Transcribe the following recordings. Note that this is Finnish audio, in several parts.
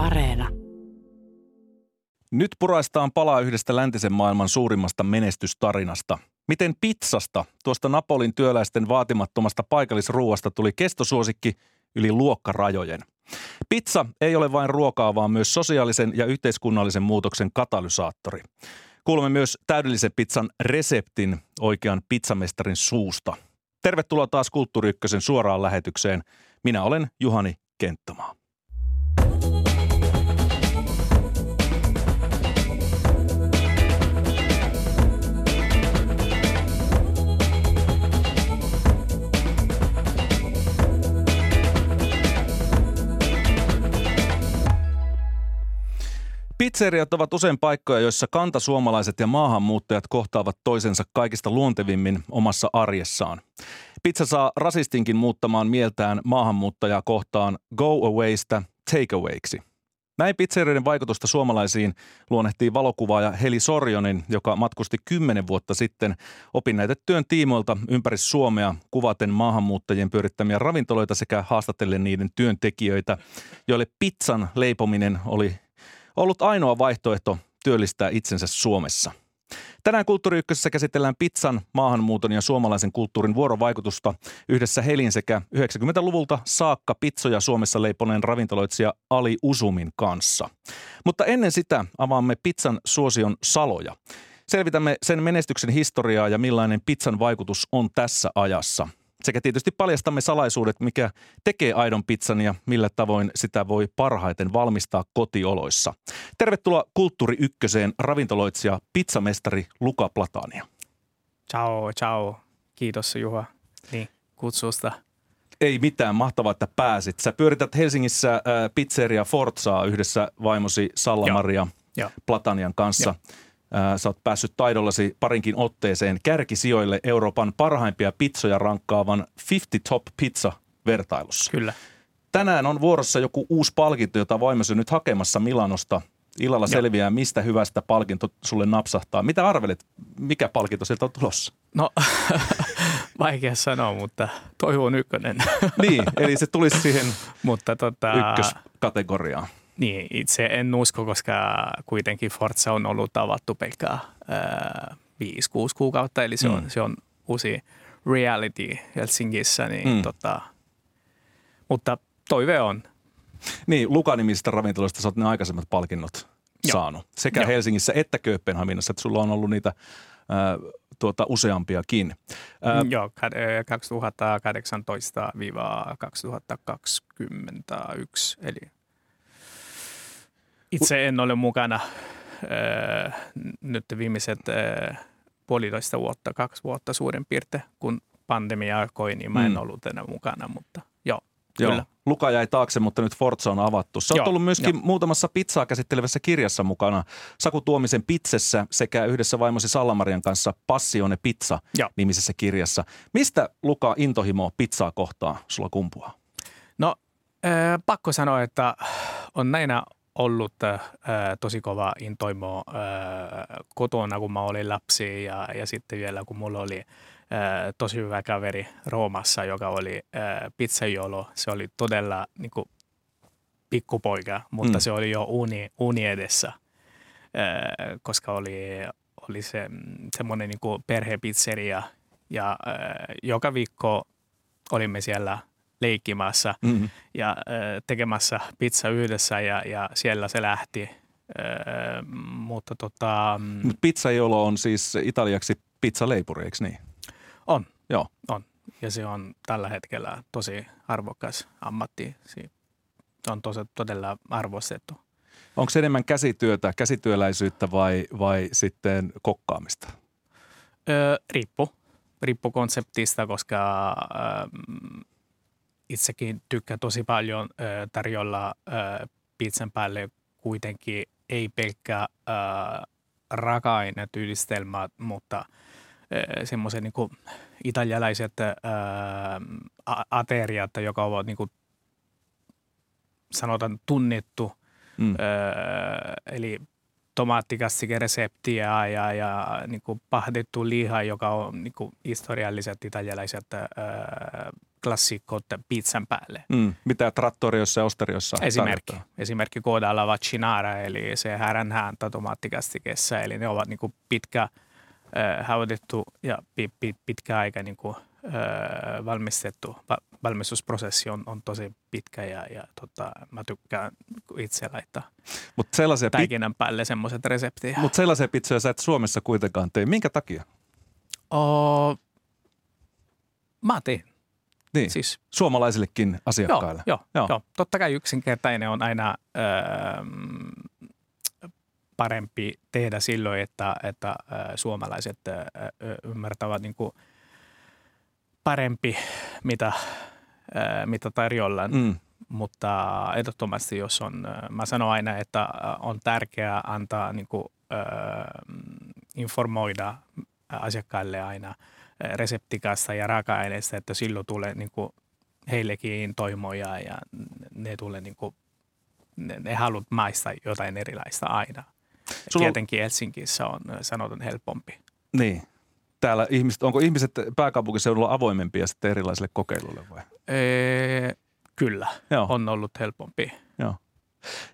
Areena. Nyt puraistaan palaa yhdestä läntisen maailman suurimmasta menestystarinasta. Miten pizzasta, tuosta Napolin työläisten vaatimattomasta paikallisruuasta tuli kestosuosikki yli luokkarajojen. Pizza ei ole vain ruokaa, vaan myös sosiaalisen ja yhteiskunnallisen muutoksen katalysaattori. Kuulemme myös täydellisen pizzan reseptin oikean pizzamestarin suusta. Tervetuloa taas Kulttuuri Ykkösen suoraan lähetykseen. Minä olen Juhani Kenttämaa. Pizzeriat ovat usein paikkoja, joissa kantasuomalaiset ja maahanmuuttajat kohtaavat toisensa kaikista luontevimmin omassa arjessaan. Pizza saa rasistinkin muuttamaan mieltään maahanmuuttajaa kohtaan go awaysta takeawayksi. Näin pizzerioiden vaikutusta suomalaisiin luonnehtii valokuvaaja Heli Sorjonen, joka matkusti kymmenen vuotta sitten opinnäytetyön tiimoilta ympäri Suomea kuvaten maahanmuuttajien pyörittämiä ravintoloita sekä haastatellen niiden työntekijöitä, joille pizzan leipominen oli ollut ainoa vaihtoehto työllistää itsensä Suomessa. Tänään Kulttuuri käsitellään pizzan, maahanmuuton ja suomalaisen kulttuurin vuorovaikutusta yhdessä Helin sekä 90-luvulta saakka pizzoja Suomessa leiponeen ravintoloitsija Ali Usumin kanssa. Mutta ennen sitä avaamme pizzan suosion saloja. Selvitämme sen menestyksen historiaa ja millainen pizzan vaikutus on tässä ajassa – sekä tietysti paljastamme salaisuudet, mikä tekee aidon pizzan ja millä tavoin sitä voi parhaiten valmistaa kotioloissa. Tervetuloa Kulttuuri Ykköseen ravintoloitsija pizzamestari Luka Platania. Ciao, ciao. Kiitos Juha niin, kutsusta. Ei mitään, mahtavaa, että pääsit. Sä pyörität Helsingissä äh, pizzeria Forzaa yhdessä vaimosi Salla-Maria Platanian kanssa. Joo. Sä oot päässyt taidollasi parinkin otteeseen kärkisijoille Euroopan parhaimpia pizzoja rankkaavan 50 Top Pizza-vertailussa. Kyllä. Tänään on vuorossa joku uusi palkinto, jota voimme nyt hakemassa Milanosta. Illalla Joo. selviää, mistä hyvästä palkinto sulle napsahtaa. Mitä arvelet, mikä palkinto sieltä on tulossa? No, vaikea sanoa, mutta toivon ykkönen. niin, eli se tulisi siihen mutta tota, ykköskategoriaan. Niin, itse en usko, koska kuitenkin Forza on ollut tavattu pelkkää 5-6 kuukautta, eli se on, mm. se on uusi reality Helsingissä, niin mm. tota, mutta toive on. Niin, Luka-nimisistä ravintoloista sä oot ne aikaisemmat palkinnot Joo. saanut, sekä Joo. Helsingissä että Kööpenhaminassa, että sulla on ollut niitä ää, tuota, useampiakin. Ää, Joo, 2018-2021, eli itse en ole mukana äh, nyt viimeiset äh, puolitoista vuotta, kaksi vuotta suurin piirtein, kun pandemia alkoi, niin mä en mm. ollut enää mukana, mutta joo. Joo. Kyllä. Luka jäi taakse, mutta nyt Forza on avattu. Sä oot ollut myöskin jo. muutamassa pizzaa käsittelevässä kirjassa mukana. Saku Tuomisen Pitsessä sekä yhdessä vaimosi Sallamarian kanssa Passione Pizza jo. nimisessä kirjassa. Mistä Luka intohimo pizzaa kohtaa sulla kumpuaa? No äh, pakko sanoa, että on näinä ollut äh, tosi kova intoimo äh, kotona, kun mä olin lapsi ja, ja sitten vielä kun mulla oli äh, tosi hyvä kaveri Roomassa, joka oli äh, pizzajolo. Se oli todella niin kuin, pikkupoika, mutta mm. se oli jo uni, uni edessä, äh, koska oli, oli se, semmoinen niin perhepizzeria ja joka viikko olimme siellä – leikkimässä mm-hmm. ja äh, tekemässä pizza yhdessä ja, ja siellä se lähti. Äh, mutta tota, Mut pizzajolo on siis italiaksi pizzaleipuri, eikö niin? On. Joo. On. Ja se on tällä hetkellä tosi arvokas ammatti. Se on tosi, todella arvostettu. Onko se enemmän käsityötä, käsityöläisyyttä vai, vai sitten kokkaamista? Öö, riippu. Riippu konseptista, koska öö, itsekin tykkään tosi paljon tarjolla pizzan päälle kuitenkin ei pelkkä äh, raaka-ainetyylistelmä, mutta semmoiset niin italialaiset ateriat, joka ovat niin kuin, sanotaan tunnettu, mm. eli tomaattikassikereseptiä ja, ja niin kuin pahdettu liha, joka on niin kuin historialliset italialaiset äh, klassikot pizzan päälle. Mm, mitä trattoriossa ja osteriossa Esimerkki, tarjotaan. esimerkki kohdalla vaccinara, eli se häränhääntä tomaattikastikessa, eli ne ovat niin kuin pitkä äh, haudattu ja pi, pi, pitkä aika niin kuin, äh, valmistettu. Va, valmistusprosessi on, on tosi pitkä ja, ja tota, mä tykkään itse laittaa Mut sellaisia, pi- päikinän päälle semmoiset reseptiä. mut sellaisia pizzoja sä et Suomessa kuitenkaan tee. Minkä takia? Oh, mä teen. Niin, Siis suomalaisillekin asiakkaille. joo, Joo. joo. joo. Totta kai yksinkertainen on aina öö, parempi tehdä silloin, että, että ö, suomalaiset ö, ö, ymmärtävät niin kuin parempi, mitä, mitä tarjolla. Mm, Mutta ehdottomasti, jos on, mä sanon aina, että on tärkeää antaa niin kuin, ö, informoida asiakkaille aina reseptikasta ja raaka-aineista, että silloin tulee niin kuin heillekin toimoja ja ne tulee niin kuin, ne, ne haluat maistaa jotain erilaista aina. Sulla Tietenkin Helsingissä on ö, sanotaan helpompi. niin. Täällä ihmiset, onko ihmiset pääkaupunkiseudulla avoimempia sitten erilaisille kokeiluille vai? Ee, kyllä, Joo. on ollut helpompi. Joo.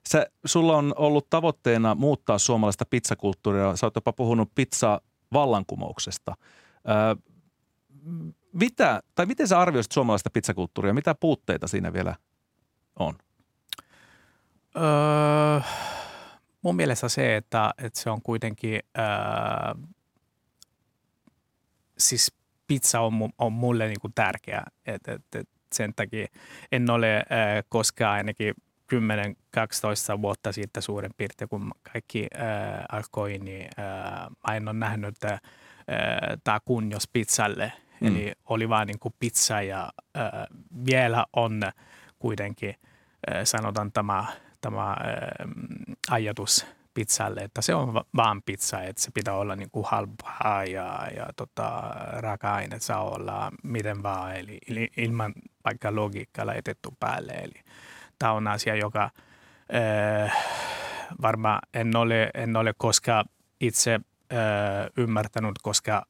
Sä, sulla on ollut tavoitteena muuttaa suomalaista pizzakulttuuria. Sä oot jopa puhunut pizza-vallankumouksesta. Öö, mitä, tai miten sä arvioisit suomalaista pizzakulttuuria? Mitä puutteita siinä vielä on? Öö, mun mielestä se, että, että se on kuitenkin, öö, siis pizza on, on mulle niin kuin tärkeä. Et, et, et sen takia en ole öö, koskaan ainakin 10-12 vuotta sitten suurin piirtein, kun kaikki öö, alkoi, niin öö, en ole nähnyt öö, tämä kunniois pizzalle. Mm. Eli oli vaan niin kuin pizza ja öö, vielä on kuitenkin öö, sanotaan tämä, tämä öö, ajatus pizzalle, että se on va- vaan pizza, että se pitää olla niin kuin halpaa ja, ja tota, raaka-aineet saa olla miten vaan, eli, eli ilman vaikka logiikkaa laitettu päälle. Eli tämä on asia, joka öö, varmaan en ole, en ole koskaan itse öö, ymmärtänyt, koska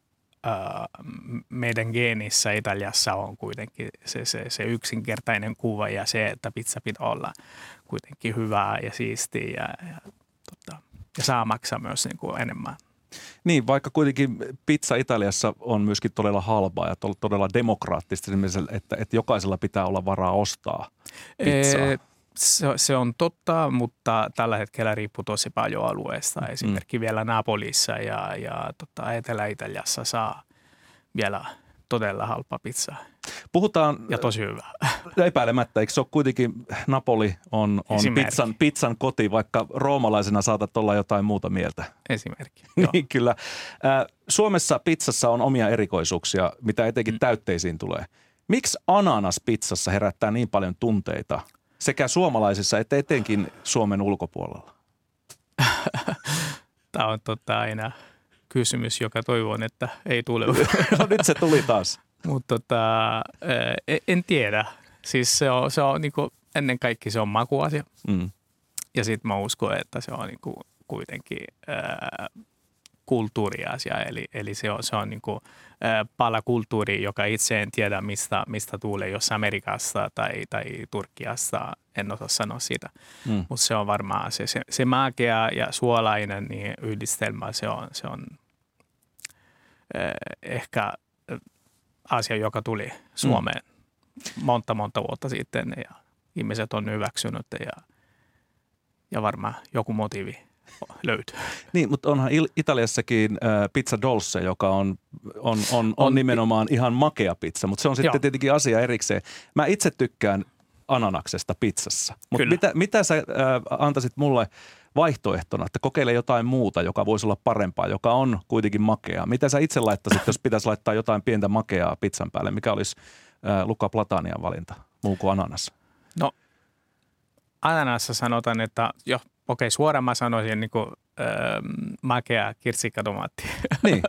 meidän geenissä Italiassa on kuitenkin se, se, se yksinkertainen kuva ja se, että pizza pitää olla kuitenkin hyvää ja siistiä ja, ja, tota, ja saa maksaa myös niin kuin enemmän. Niin, vaikka kuitenkin pizza Italiassa on myöskin todella halpaa ja to- todella demokraattista, että, että jokaisella pitää olla varaa ostaa pizzaa. Ee, se, se on totta, mutta tällä hetkellä riippuu tosi paljon alueesta. Esimerkiksi vielä Napolissa ja, ja tota, Etelä-Italiassa saa vielä todella halpa pizza Puhutaan ja tosi hyvä. epäilemättä, eikö se ole kuitenkin, Napoli on, on pizzan, pizzan koti, vaikka roomalaisena saatat olla jotain muuta mieltä. Esimerkki. Niin kyllä. Ää, Suomessa pizzassa on omia erikoisuuksia, mitä etenkin Mm. täytteisiin tulee. Miksi ananas pizzassa herättää niin paljon tunteita sekä suomalaisissa että etenkin Suomen ulkopuolella? Tämä on tota, aina kysymys, joka toivon, että ei tule. No nyt se tuli taas. Mutta tota, eh, en tiedä. Siis se on, se on niinku, ennen kaikkea se on makuasia. Mm. Ja sitten mä uskon, että se on niinku kuitenkin ää, kulttuuriasia. Eli, eli se on, se on niinku, ää, pala kulttuuri, joka itse en tiedä, mistä, mistä tulee, jos Amerikasta tai, tai Turkiasta. En osaa sanoa siitä. Mm. Mutta se on varmaan se, se, se magia ja suolainen niin yhdistelmä, se on, se on eh, ehkä eh, asia, joka tuli Suomeen monta, monta vuotta sitten ja ihmiset on hyväksynyt ja, ja varmaan joku motiivi löytyy. Niin, mutta onhan Italiassakin äh, pizza dolce, joka on, on, on, on, On- nimenomaan ihan makea pizza, mutta se on sitten Joo. tietenkin asia erikseen. Mä itse tykkään ananaksesta pizzassa, mutta mitä, mitä sä äh, antaisit mulle vaihtoehtona, että kokeile jotain muuta, joka voisi olla parempaa, joka on kuitenkin makeaa. Mitä sä itse laittaisit, jos pitäisi laittaa jotain pientä makeaa pizzan päälle? Mikä olisi äh, Luca Platanian valinta, muu kuin ananas? No, ananassa sanotaan, että jo, okei, suoraan mä sanoisin niin kuin, ähm, makea kirsikkatomaatti. Niin,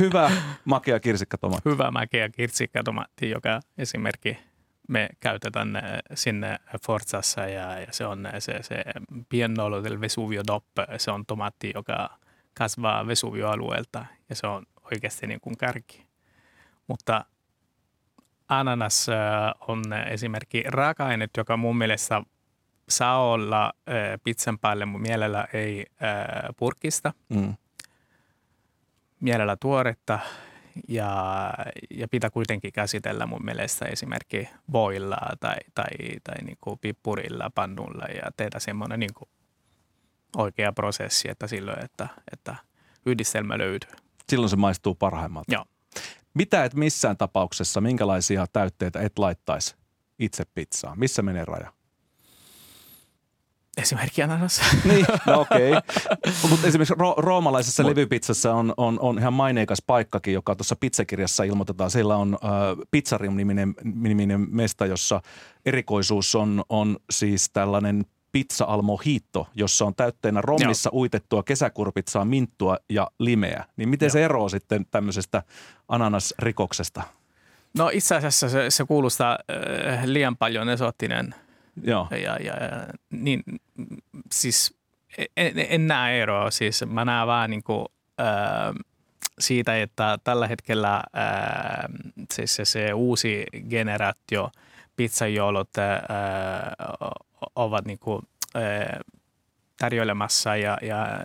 hyvä makea kirsikkatomaatti. hyvä mäkeä kirsikkatomaatti, joka esimerkki me käytetään äh, sinne Forzassa ja, ja se on äh, se, se piennolo del Vesuvio DOP. Se on tomaatti, joka kasvaa Vesuvio-alueelta ja se on oikeasti niin kuin kärki. Mutta ananas on esimerkki raaka-aine, joka mun mielestä saa olla pizzan päälle, mun mielellä ei purkista. Mm. Mielellä tuoretta ja, ja pitää kuitenkin käsitellä mun mielestä esimerkki voilla tai, tai, tai niin kuin pippurilla, pannulla ja tehdä semmoinen niin kuin oikea prosessi, että silloin, että, että yhdistelmä löytyy. Silloin se maistuu parhaimmalta. Joo. Mitä et missään tapauksessa, minkälaisia täytteitä et laittaisi itse pizzaan? Missä menee raja? Esimerkki ananas. niin, no okei. Okay. Mutta esimerkiksi ro- roomalaisessa Mut. levypizzassa on, on, on ihan maineikas paikkakin, joka tuossa pizzakirjassa ilmoitetaan. Siellä on äh, Pizzarium-niminen niminen mesta, jossa erikoisuus on, on siis tällainen pizza al mojito, jossa on täytteenä rommissa Joo. uitettua kesäkurpitsaa, minttua ja limeä. Niin miten Joo. se eroaa sitten tämmöisestä ananasrikoksesta? No itse asiassa se, se kuulostaa äh, liian paljon esottinen. Joo. Ja, ja, ja niin, siis en, en näe eroa. Siis mä näen vaan niin kuin, äh, siitä, että tällä hetkellä äh, siis se, se uusi generaatio pizzajoulot äh, ovat niin kuin, äh, tarjoilemassa ja, ja äh,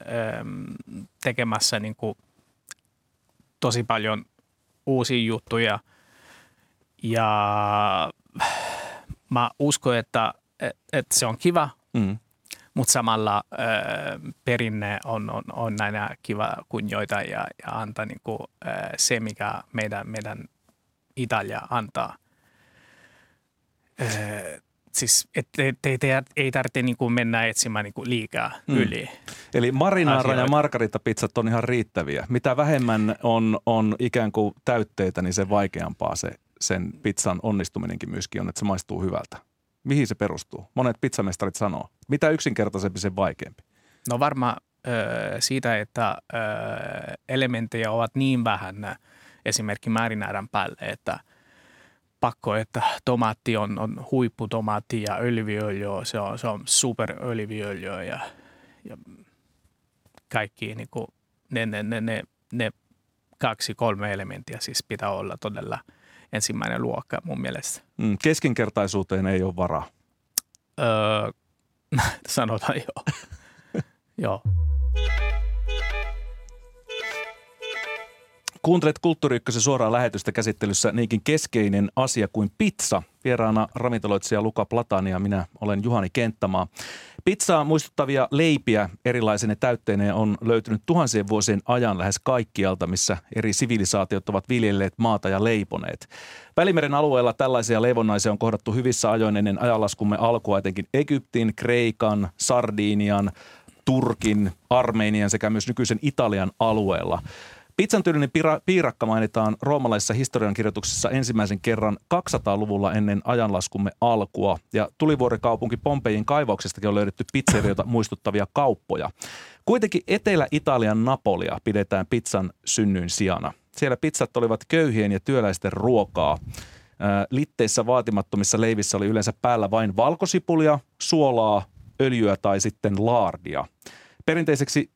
tekemässä niin kuin, tosi paljon uusia juttuja. Ja mä uskon, että, että se on kiva, mm. mutta samalla ö, perinne on, on, on näinä kiva kunnioita ja, ja antaa niin kuin, ö, se, mikä meidän, meidän Italia antaa. Ö, siis et, et, et, et, ei tarvitse niin kuin mennä etsimään niin kuin liikaa mm. yli. Eli marinaara ja margaritapizzat on ihan riittäviä. Mitä vähemmän on, on ikään kuin täytteitä, niin se vaikeampaa se sen pizzan onnistuminenkin myöskin on, että se maistuu hyvältä. Mihin se perustuu? Monet pizzamestarit sanoo. Mitä yksinkertaisempi, sen vaikeampi? No varmaan siitä, että elementtejä ovat niin vähän esimerkiksi määrinäärän päälle, että pakko, että tomaatti on, on huipputomaatti ja öljyöljy, se on, se on superöljyöljy ja, ja kaikki niin kuin, ne, ne, ne, ne, ne kaksi, kolme elementtiä siis pitää olla todella – ensimmäinen luokka mun mielestä. Mm, keskinkertaisuuteen ei ole varaa. Öö, sanotaan joo. joo. Kuuntelet Kulttuuri suoraan lähetystä käsittelyssä niinkin keskeinen asia kuin pizza. Vieraana ravintoloitsija Luka Platani ja minä olen Juhani Kenttämaa. Pizzaa muistuttavia leipiä erilaisine täytteineen on löytynyt tuhansien vuosien ajan lähes kaikkialta, missä eri sivilisaatiot ovat viljelleet maata ja leiponeet. Välimeren alueella tällaisia leivonnaisia on kohdattu hyvissä ajoin ennen ajanlaskumme alkua etenkin Egyptin, Kreikan, Sardinian, Turkin, Armenian sekä myös nykyisen Italian alueella. Pizzan tyylinen piirakka mainitaan roomalaisessa historiankirjoituksessa ensimmäisen kerran 200-luvulla ennen ajanlaskumme alkua. Ja tulivuorikaupunki Pompejin kaivauksestakin on löydetty pizzerioita muistuttavia kauppoja. Kuitenkin Etelä-Italian Napolia pidetään pizzan synnyin sijana. Siellä pizzat olivat köyhien ja työläisten ruokaa. Litteissä vaatimattomissa leivissä oli yleensä päällä vain valkosipulia, suolaa, öljyä tai sitten laardia. Perinteiseksi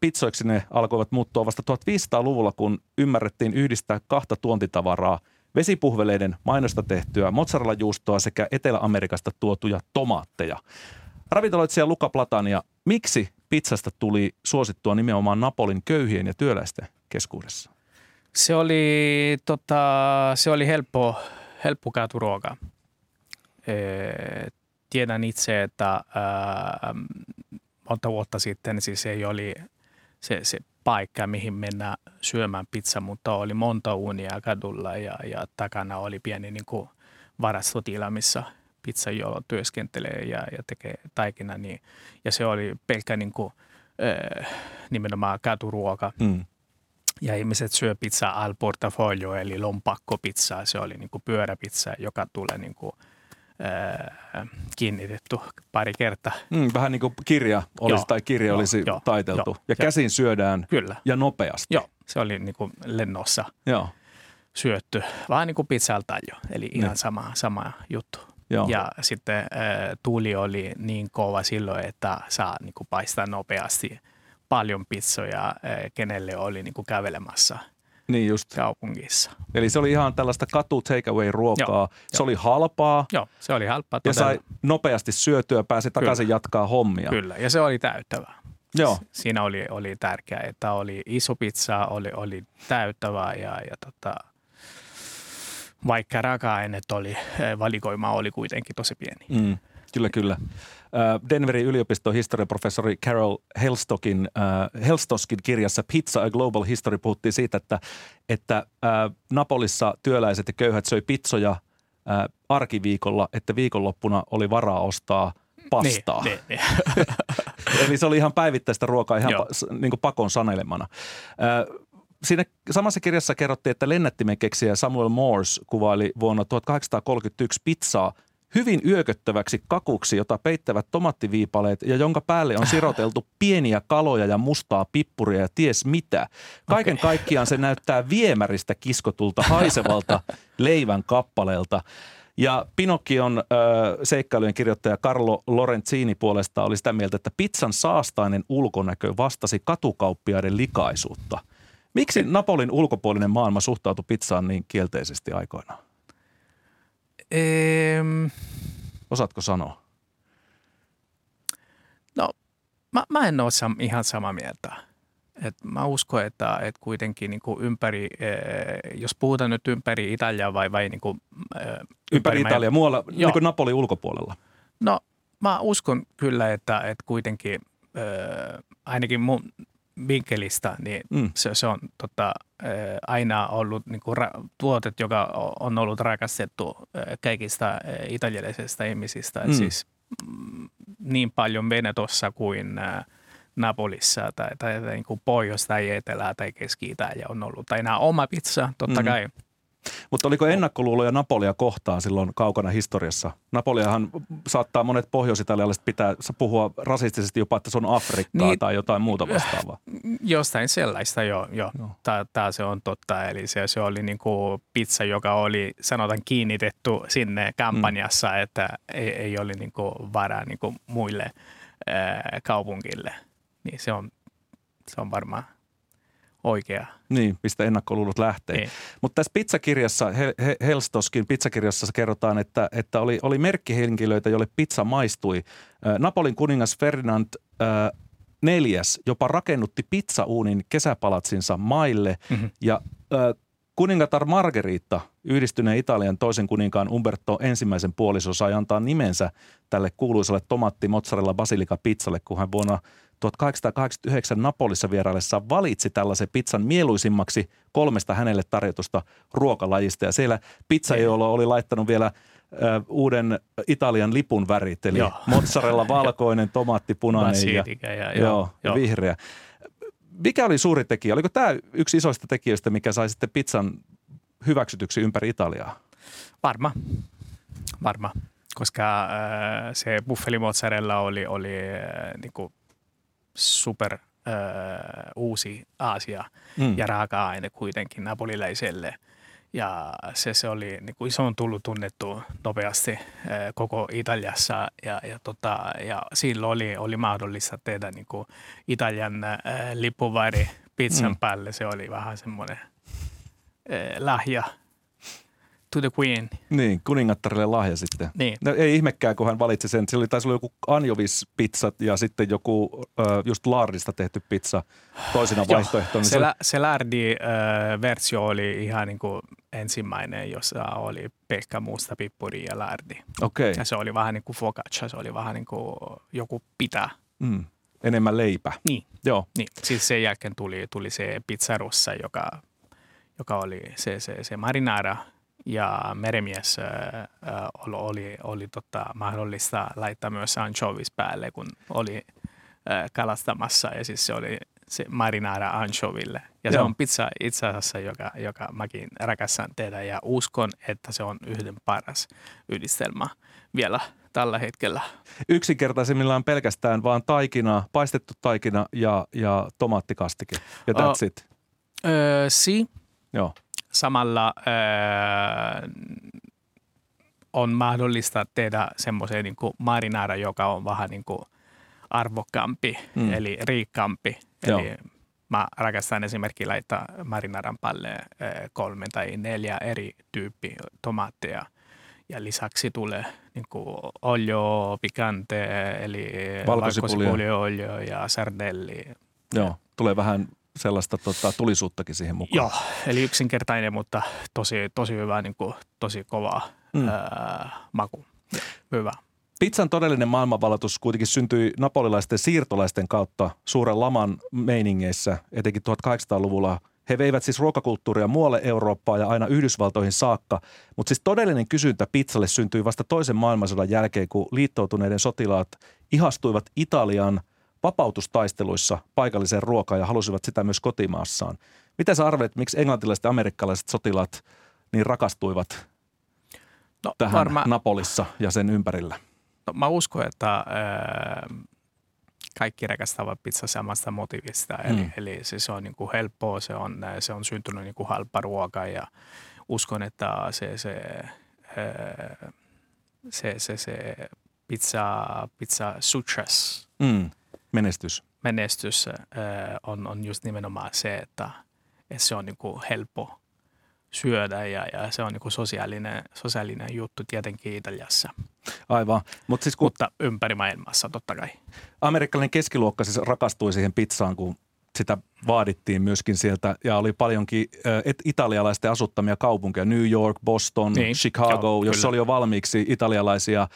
pizzoiksi ne alkoivat muuttua vasta 1500-luvulla, kun ymmärrettiin yhdistää kahta tuontitavaraa, vesipuhveleiden mainosta tehtyä mozzarella-juustoa sekä Etelä-Amerikasta tuotuja tomaatteja. Ravintoloitsija Luka Platania, miksi pizzasta tuli suosittua nimenomaan Napolin köyhien ja työläisten keskuudessa? Se oli, tota, se oli helppo, helppo ruoka. tiedän itse, että ää, monta vuotta sitten siis ei oli se, se paikka, mihin mennä syömään pizza, mutta oli monta unia kadulla ja, ja takana oli pieni niin kuin varastotila, missä jo työskentelee ja, ja tekee taikina. Niin, ja se oli pelkkä niin kuin, äh, nimenomaan katuruoka. Mm. Ja ihmiset syö pizzaa al portafolio, eli lompakkopizzaa. Se oli niin kuin pyöräpizza, joka tulee niin kuin – kiinnitetty pari kertaa. Mm, vähän niin kuin kirja olisi joo, tai kirja joo, olisi joo, taiteltu. Joo, ja käsin syödään kyllä. ja nopeasti. Joo, se oli niin kuin lennossa joo. syötty. Vähän niin kuin pizzalta jo, eli ihan niin. sama, sama juttu. Joo. Ja sitten äh, tuuli oli niin kova silloin, että saa niin kuin paistaa nopeasti paljon pizzoja, äh, kenelle oli niin kuin kävelemässä Niin just. kaupungissa. Eli se oli ihan tällaista katu takeaway-ruokaa. Joo, se joo. oli halpaa Joo, se oli halpaa. ja sai nopeasti syötyä, pääsi takaisin jatkaa hommia. Kyllä, ja se oli täyttävää. Joo, Siinä oli, oli tärkeää, että oli iso pizza, oli, oli täyttävää ja, ja tota, vaikka raaka-aineet oli, eh, valikoima oli kuitenkin tosi pieni. mm, kyllä kyllä. Äh, Denverin yliopiston historiaprofessori Carol Helstockin, äh, Helstoskin kirjassa Pizza a Global History puhuttiin siitä, että, että äh, Napolissa työläiset ja köyhät söi pizzoja äh, arkiviikolla, että viikonloppuna oli varaa ostaa pastaa. Niin, niin, Eli se oli ihan päivittäistä ruokaa ihan Joo. pa, niin pakon sanelemana. Ö, Siinä samassa kirjassa kerrottiin, että lennättimen keksijä Samuel Morse kuvaili vuonna 1831 pizzaa hyvin yököttäväksi kakuksi, jota peittävät tomattiviipaleet ja jonka päälle on siroteltu pieniä kaloja ja mustaa pippuria ja ties mitä. Kaiken Okei. kaikkiaan se näyttää viemäristä kiskotulta haisevalta leivän kappaleelta. Ja Pinocchion ö, seikkailujen kirjoittaja Carlo Lorenzini puolestaan oli sitä mieltä, että pizzan saastainen ulkonäkö vastasi katukauppiaiden likaisuutta. Miksi Napolin ulkopuolinen maailma suhtautui pizzaan niin kielteisesti aikoinaan? Ehm, Osaatko sanoa? no, mä, mä en ole sam, ihan samaa mieltä. Et mä uskon, että, että kuitenkin niin kuin ympäri, eh, jos puhutaan nyt ympäri Italiaa vai, vai niin kuin, eh, Ympäri mä- Italia, muualla, Joo. niin kuin Napolin ulkopuolella. No mä uskon kyllä, että, että kuitenkin äh, ainakin mun vinkkelistä, niin Mm. se, se on tota, aina ollut niin kuin ra- tuotet, joka on ollut rakastettu kaikista italialaisista ihmisistä. Mm. Siis mm, niin paljon Venetossa kuin Napolissa tai, tai, tai niin kuin Pohjois- tai Etelä- tai Keski-Italia on ollut aina oma pizza, totta mm. kai. Mutta oliko ennakkoluuloja Napolia kohtaan silloin kaukana historiassa? Napoliahan saattaa monet pohjois-italialaiset pitää puhua rasistisesti jopa, että se on Afrikkaa Niin. tai jotain muuta vastaavaa. Jostain sellaista, joo. joo. Joo. Tämä, se on totta. Eli se, se oli niin kuin pizza, joka oli sanotaan kiinnitetty sinne kampanjassa, mm. että ei, ei ole niin kuin varaa niin kuin muille ää, kaupungille. Niin se on, se on varmaan oikea. Niin, mistä ennakkoluulot lähtee. Niin. Mutta tässä pizzakirjassa, He- He- Helstoskin pizzakirjassa kerrotaan, että, että oli, oli merkkihenkilöitä, joille pizza maistui. Napolin kuningas Ferdinand ö, neljäs jopa rakennutti pizzauunin kesäpalatsinsa maille Mhm. ja ö, kuningatar Margherita, yhdistyneen Italian toisen kuninkaan Umberto ensimmäisen puoliso, sai antaa nimensä tälle kuuluisalle tomaatti mozzarella basilika pizzalle, kun hän vuonna 1889 Napolissa vieraillessaan valitsi tällaisen pizzan mieluisimmaksi kolmesta hänelle tarjotusta ruokalajista. Ja siellä pizzajoolo oli laittanut vielä ö, uuden Italian lipun värit, eli Joo. mozzarella valkoinen, tomaatti punainen ja, ja, joo, joo, ja joo. vihreä. Mikä oli suuri tekijä? Oliko tämä yksi isoista tekijöistä, mikä sai sitten pizzan hyväksytyksi ympäri Italiaa? Varma, varma. Koska äh, se buffeli mozzarella oli, oli äh, niin kuin super äh, uusi asia Mm. ja raaka-aine kuitenkin napolilaiselle. Ja se, se oli, niin kuin, se on tullut tunnettu nopeasti äh, koko Italiassa ja, ja, tota, ja silloin oli, oli mahdollista tehdä niin kuin Italian äh, lippuväri pizzan Mm. päälle. Se oli vähän semmoinen lahja to the queen. Niin, kuningattarille lahja sitten. Niin. No, ei ihmekään, kun hän valitsi sen. Sillä oli taisi olla joku anjovispizzat ja sitten joku ö, just laardista tehty pizza toisena vaihtoehtona. Se, lä- se lardi-versio oli ihan niin kuin ensimmäinen, jossa oli pelkkä musta pippuri ja lardi. Okei, okay. Ja se oli vähän niin kuin focaccia, se oli vähän niin kuin joku pita. mm. enemmän leipä. Niin, Joo, niin. Siis sen jälkeen tuli, tuli se pizzarussa, joka, joka oli se, se, se marinara ja meremies äh, oli, oli, oli tota, mahdollista laittaa myös anchovis päälle, kun oli kalastamassa ja siis se oli se marinara anchoville. Ja se Joo. on pizza itse asiassa, joka, joka mäkin rakastan tehdä ja uskon, että se on yhden paras yhdistelmä vielä tällä hetkellä. yksinkertaisimmillaan pelkästään vaan taikina, paistettu taikina ja, ja tomaattikastike. Ja that's Oh. it. Öö, si, Joo, samalla öö, on mahdollista tehdä semmoisen niin marinara, joka on vähän niin kuin arvokkaampi, Mm. eli riikkaampi. Joo. Eli Mä rakastan esimerkiksi laittaa marinadan päälle eh, kolme tai neljä eri tyyppiä tomaatteja. Ja lisäksi tulee niin olio, picante, eli valkosipuliolio ja sardelli. Joo, tulee vähän sellaista tota, tulisuuttakin siihen mukaan. Joo, eli yksinkertainen, mutta tosi, tosi hyvä, niin kuin, tosi kova mm. ää, maku. Hyvä. Pizzan todellinen maailmanvalotus kuitenkin syntyi napolilaisten siirtolaisten kautta suuren laman meiningeissä, etenkin 1800-luvulla. He veivät siis ruokakulttuuria muualle Eurooppaan ja aina Yhdysvaltoihin saakka, mutta siis todellinen kysyntä pizzalle syntyi vasta toisen maailmansodan jälkeen, kun liittoutuneiden sotilaat ihastuivat Italian vapautustaisteluissa paikalliseen ruokaan ja halusivat sitä myös kotimaassaan. Miten sä arvelet, miksi englantilaiset ja amerikkalaiset sotilaat niin rakastuivat no, tähän varma... Napolissa ja sen ympärillä? No, mä uskon, että ää, kaikki rakastavat pizza samasta motivista. Eli, mm. eli se, se on niin kuin helppoa, se on, se on syntynyt niin kuin halpa ruoka ja uskon, että se, se, ää, se, se, se pizza, pizza success, mm. Menestys, menestys ää, on, on just nimenomaan se, että, että se on niin kuin helppo syödä ja, ja se on niin kuin sosiaalinen, sosiaalinen juttu tietenkin Italiassa. Aivan. Mut siis kun... Mutta ympäri maailmassa totta kai. Amerikkalainen keskiluokka siis rakastui siihen pizzaan, kun sitä vaadittiin myöskin sieltä ja oli paljonkin äh, italialaisten asuttamia kaupunkeja, New York, Boston, niin, Chicago, joo, jossa kyllä. oli jo valmiiksi italialaisia äh,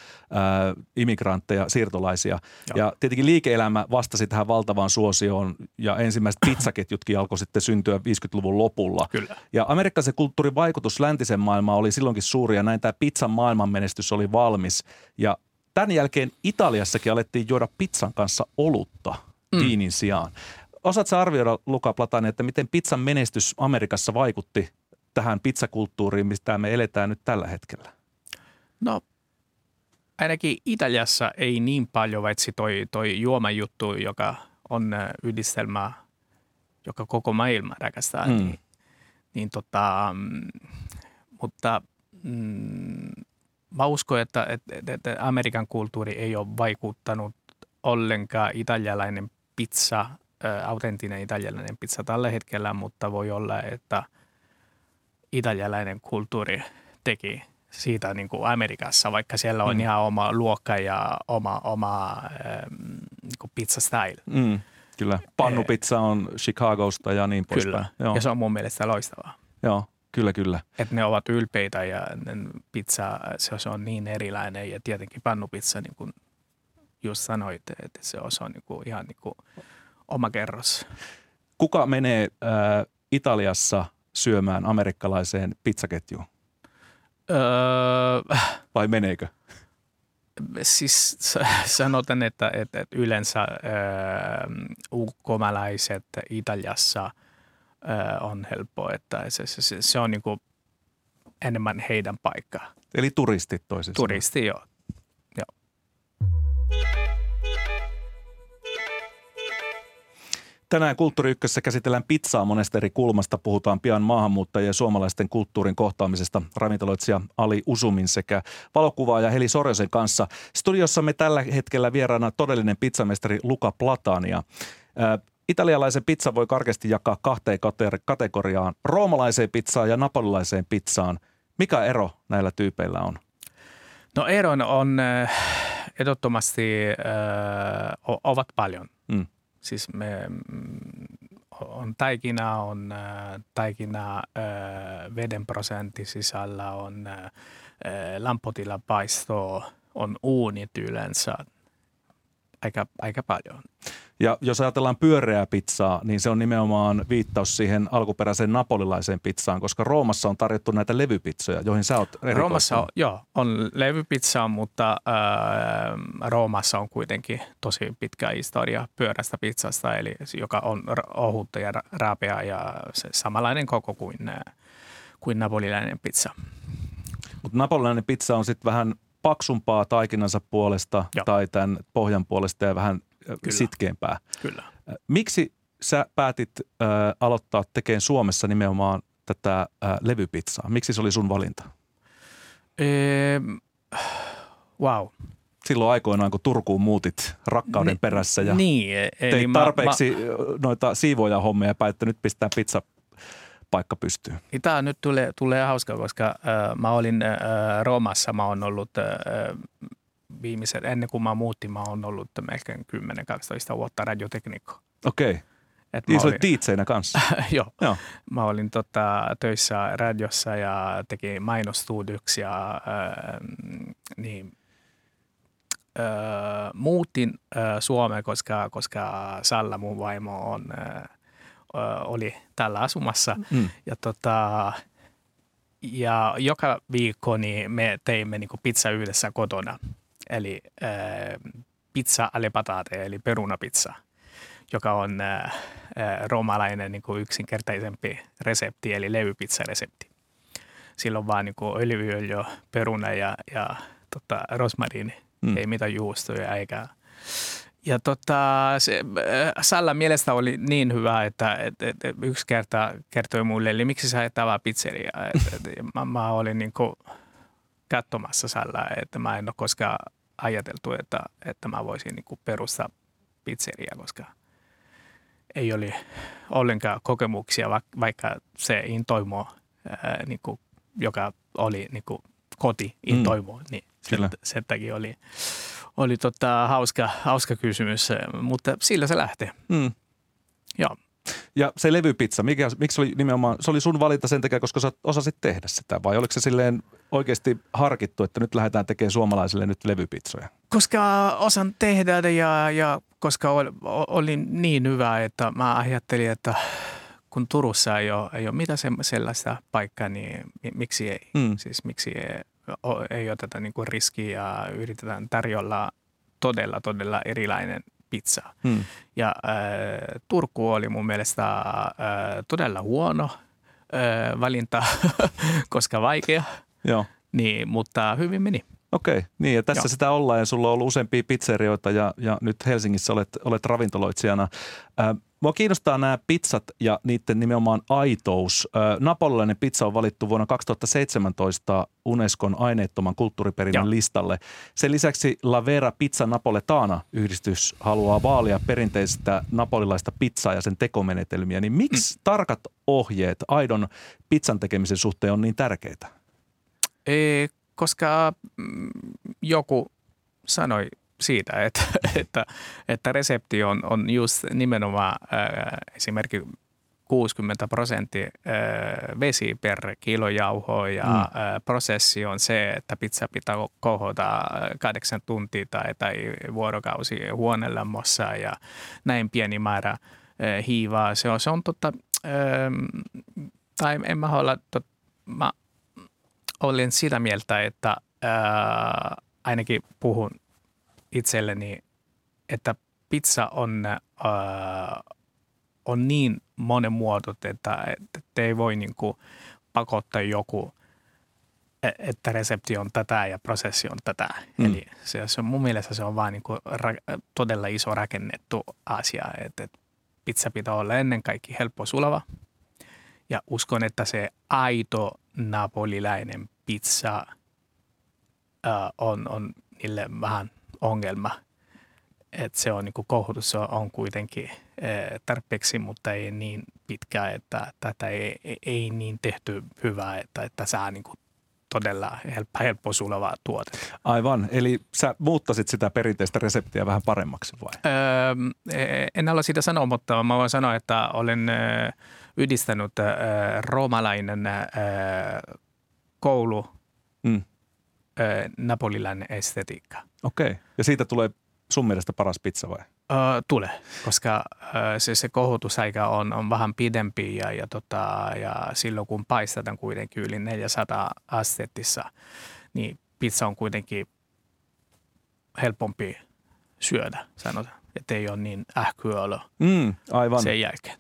immigrantteja, siirtolaisia. Joo. Ja tietenkin liike-elämä vastasi tähän valtavaan suosioon ja ensimmäiset pizzaketjutkin alkoi sitten syntyä 50-luvun lopulla. Kyllä. Ja amerikkalaisen kulttuurin vaikutus läntisen maailmaan oli silloinkin suuri ja näin tämä pizzan maailmanmenestys oli valmis. Ja tämän jälkeen Italiassakin alettiin juoda pizzan kanssa olutta mm. viinin sijaan. Osaatko arvioida, Luka Platani, että miten pizzan menestys Amerikassa vaikutti tähän pizzakulttuuriin, mistä me eletään nyt tällä hetkellä? No ainakin Italiassa ei niin paljon, vaitsi toi, toi juomajuttu, joka on äh, yhdistelmä, joka koko maailma rakastaa. Mm. Niin, niin tota, mm, mutta mm, mä uskon, että, että, että Amerikan kulttuuri ei ole vaikuttanut ollenkaan italialainen pizza autenttinen italialainen pizza tällä hetkellä, mutta voi olla, että italialainen kulttuuri teki siitä niin kuin Amerikassa, vaikka siellä on mm. ihan oma luokka ja oma, oma niin kuin pizza style. Mm, kyllä. Pannupizza on Chicagosta ja niin poispäin. Kyllä, Joo. ja se on mun mielestä loistavaa. Joo, kyllä, kyllä. Että ne ovat ylpeitä ja pizza, se on niin erilainen ja tietenkin pannupizza, niin kuin just sanoit, että se on niin kuin ihan niin kuin oma kerros. Kuka menee äh, Italiassa syömään amerikkalaiseen pizzaketjuun? Öö, Vai meneekö? Siis sanotaan, että, että, yleensä äh, ukkomalaiset Italiassa äh, on helppo, että se, se, se on niin enemmän heidän paikka. Eli turistit toisessa. Turisti, joo. Tänään Kulttuuri Ykkössä käsitellään pizzaa monesta eri kulmasta. Puhutaan pian maahanmuuttajien ja suomalaisten kulttuurin kohtaamisesta ravintoloitsija Ali Usumin sekä valokuvaaja Heli Sorjosen kanssa. Studiossamme tällä hetkellä vieraana todellinen pizzamestari Luka Platania. Italialaisen pizza voi karkeasti jakaa kahteen kategoriaan, roomalaiseen pizzaan ja napolilaiseen pizzaan. Mikä ero näillä tyypeillä on? No ero on ehdottomasti äh, ovat paljon. Mm. Siis me, on taikina, on äh, taikina äh, veden prosentti sisällä, on äh, lampotila paistoa, on uunit yleensä aika, aika paljon. Ja jos ajatellaan pyöreää pizzaa, niin se on nimenomaan viittaus siihen alkuperäiseen napolilaiseen pizzaan, koska Roomassa on tarjottu näitä levypizzoja, joihin sä oot Roomassa on, joo, on levypizza, mutta äh, Roomassa on kuitenkin tosi pitkä historia pyörästä pizzasta, eli joka on ohutta ja raapea ja se samanlainen koko kuin, kuin napolilainen pizza. Mutta napolilainen pizza on sitten vähän paksumpaa taikinansa puolesta Joo. tai tämän pohjan puolesta ja vähän Kyllä. sitkeämpää. Kyllä. Miksi sä päätit äh, aloittaa tekemään Suomessa nimenomaan tätä äh, levypizzaa? Miksi se oli sun valinta? Eee, wow. silloin aikoinaan, kun Turkuun muutit rakkauden Ni- perässä ja niin, e- eli teit mä- tarpeeksi mä, noita siivoja hommia ja päätti nyt pistää pizza paikka pystyyn. Niin Tämä nyt tulee, tulee hauska, koska äh, mä olin äh, Roomassa, mä oon ollut äh, viimeisen, ennen kuin mä muutin, mä oon ollut melkein 10-12 vuotta radiotekniikko. Okei. Et Niin olin, oli diitseinä kanssa. joo, Joo. mä olin tota, töissä radiossa ja tekin mainostuudioksi ja äh, niin, äh, muutin äh, Suomeen, koska, koska Salla, mun vaimo, on, äh, äh, oli täällä asumassa. Mm. Ja, tota, ja joka viikko niin me teimme niin pizza yhdessä kotona. Eli äh, pizza alle patate, eli perunapizza, joka on äh, äh, roomalainen niin yksinkertaisempi resepti, eli levypizzaresepti. Silloin vaan niin öljyöljy, peruna ja, ja tota, rosmariini. Mm. Ei mitään juustoja eikä ja tota, se, äh, Salla mielestä oli niin hyvä, että et, et, et yksi kerta kertoi mulle, eli miksi sä et avaa pizzeria. Et, et, mä, mä olin niin kuin katsomassa Salla, että mä en ole koskaan ajateltu, että, että mä voisin niin kuin perustaa pizzeria, koska ei oli ollenkaan kokemuksia, va- vaikka se intoimo, ää, niin kuin, joka oli niin kuin koti intoimo, mm. niin sen, sen takia oli, oli tota, hauska, hauska kysymys, mutta sillä se lähtee. Mm. Joo. Ja se levypizza, mikä, miksi oli nimenomaan, se oli sun valinta sen takia, koska sä osasit tehdä sitä vai oliko se silleen oikeasti harkittu, että nyt lähdetään tekemään suomalaisille nyt levypizzoja? Koska osan tehdä ja, ja koska ol, oli niin hyvä, että mä ajattelin, että kun Turussa ei ole, ei ole mitään se- sellaista paikkaa, niin mi- miksi ei? Mm. Siis miksi ei, ei oteta niin kuin riskiä ja yritetään tarjolla todella, todella erilainen pizza. Mm. Ja äh, Turku oli mun mielestä äh, todella huono äh, valinta, koska vaikea, Joo. niin, mutta hyvin meni. Okei, niin ja tässä Joo. sitä ollaan ja sulla on ollut useampia pizzerioita ja, ja nyt Helsingissä olet, olet ravintoloitsijana. Äh, mua kiinnostaa nämä pizzat ja niiden nimenomaan aitous. Äh, napolilainen pizza on valittu vuonna 2017 Unescon aineettoman kulttuuriperinnön Joo. listalle. Sen lisäksi La Vera Pizza Napoletana yhdistys haluaa vaalia perinteistä napolilaista pizzaa ja sen tekomenetelmiä. Niin miksi tarkat ohjeet aidon pizzan tekemisen suhteen on niin tärkeitä? Ei, koska mm, joku sanoi siitä, että, että, että resepti on, on just nimenomaan äh, esimerkiksi 60 prosenttia äh, vesi per kilo jauhoa ja Mm. äh, prosessi on se, että pizza pitää kohota äh, kahdeksan tuntia tai, tai vuorokausi huonelämmössä ja näin pieni määrä äh, hiivaa. Se on, se on totta, ähm, tai en mä halua, tot, mä olin sitä mieltä, että ää, ainakin puhun itselleni, että pizza on, ää, on niin monen muodot, että, että ei voi niin kuin pakottaa joku, e- että resepti on tätä ja prosessi on tätä. Mm. Mm. Eli se, se on, mun mielestä se on vaan niin kuin ra, todella iso rakennettu asia, että, että pizza pitää olla ennen kaikkea helppo sulava. Ja uskon, että se aito napolilainen pizza ää, on, on niille vähän ongelma. Että se on niinku kohotus on, on kuitenkin ää, tarpeeksi, mutta ei niin pitkä, että tätä ei, ei, ei niin tehty hyvää, että, että saa niinku todella helppo, helppo sulava tuote. Aivan, eli sä muuttasit sitä perinteistä reseptiä vähän paremmaksi vai? Öö, en halua sitä sanoa, mutta mä voin sanoa, että olen öö, yhdistänyt öö, roomalainen öö, koulu Mm. öö, napolilainen estetiikka. Okei, ja siitä tulee sun mielestä paras pizza vai? Öö, tule, koska öö, se, se kohotusaika on, on vähän pidempi ja, ja, tota, ja silloin kun paistetaan kuitenkin yli 400 astetissa, niin pizza on kuitenkin helpompi syödä, sanotaan. Että ei ole niin ähkyä olo Mm, aivan. sen jälkeen.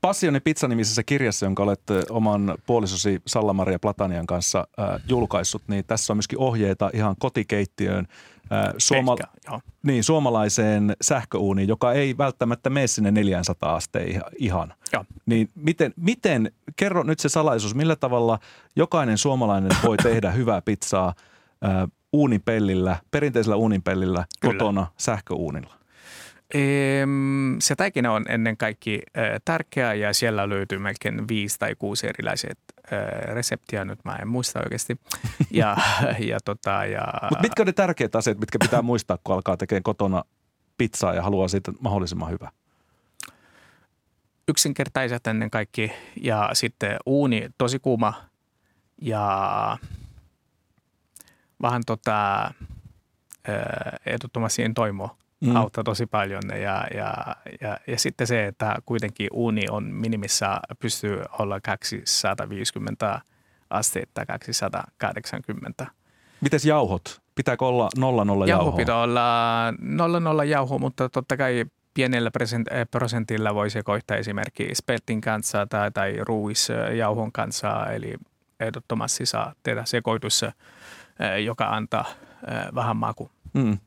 Passioni pizza-nimisessä kirjassa, jonka olet oman puolisosi Salla-Maria Platanian kanssa äh, julkaissut, niin tässä on myöskin ohjeita ihan kotikeittiöön. Äh, suoma- Ehkä, niin, suomalaiseen sähköuuniin, joka ei välttämättä mene sinne 400 asteen ihan- ihan. Joo. Niin miten, miten, kerro nyt se salaisuus, millä tavalla jokainen suomalainen voi tehdä hyvää pizzaa, äh, uunipellillä, perinteisellä uunipellillä Kyllä. kotona sähköuunilla? Se taikina on ennen kaikki äh, tärkeä ja siellä löytyy melkein viisi tai kuusi erilaiset reseptiä, nyt mä en muista oikeasti. Ja, ja, tota, ja Mutta mitkä on ne tärkeät asiat, mitkä pitää muistaa, kun alkaa tekemään kotona pizzaa ja haluaa siitä mahdollisimman hyvä? yksinkertaiset ennen kaikki ja sitten uuni tosi kuuma ja vähän tota, ehdottomasti toimo Mm. Mm. auttaa tosi paljon ja, ja, ja, ja sitten se, että kuitenkin uuni on minimissä pystyy olla 250 astetta, 280. Mites jauhot? Pitääkö olla nolla nolla Jauho jauhoa? pitää olla nolla nolla jauho, mutta totta kai pienellä eh, prosentilla voi sekoittaa esimerkiksi speltin kanssa tai, tai ruisjauhon kanssa, eli ehdottomasti saa tehdä sekoitus, eh, joka antaa eh, vähän maku. Mm.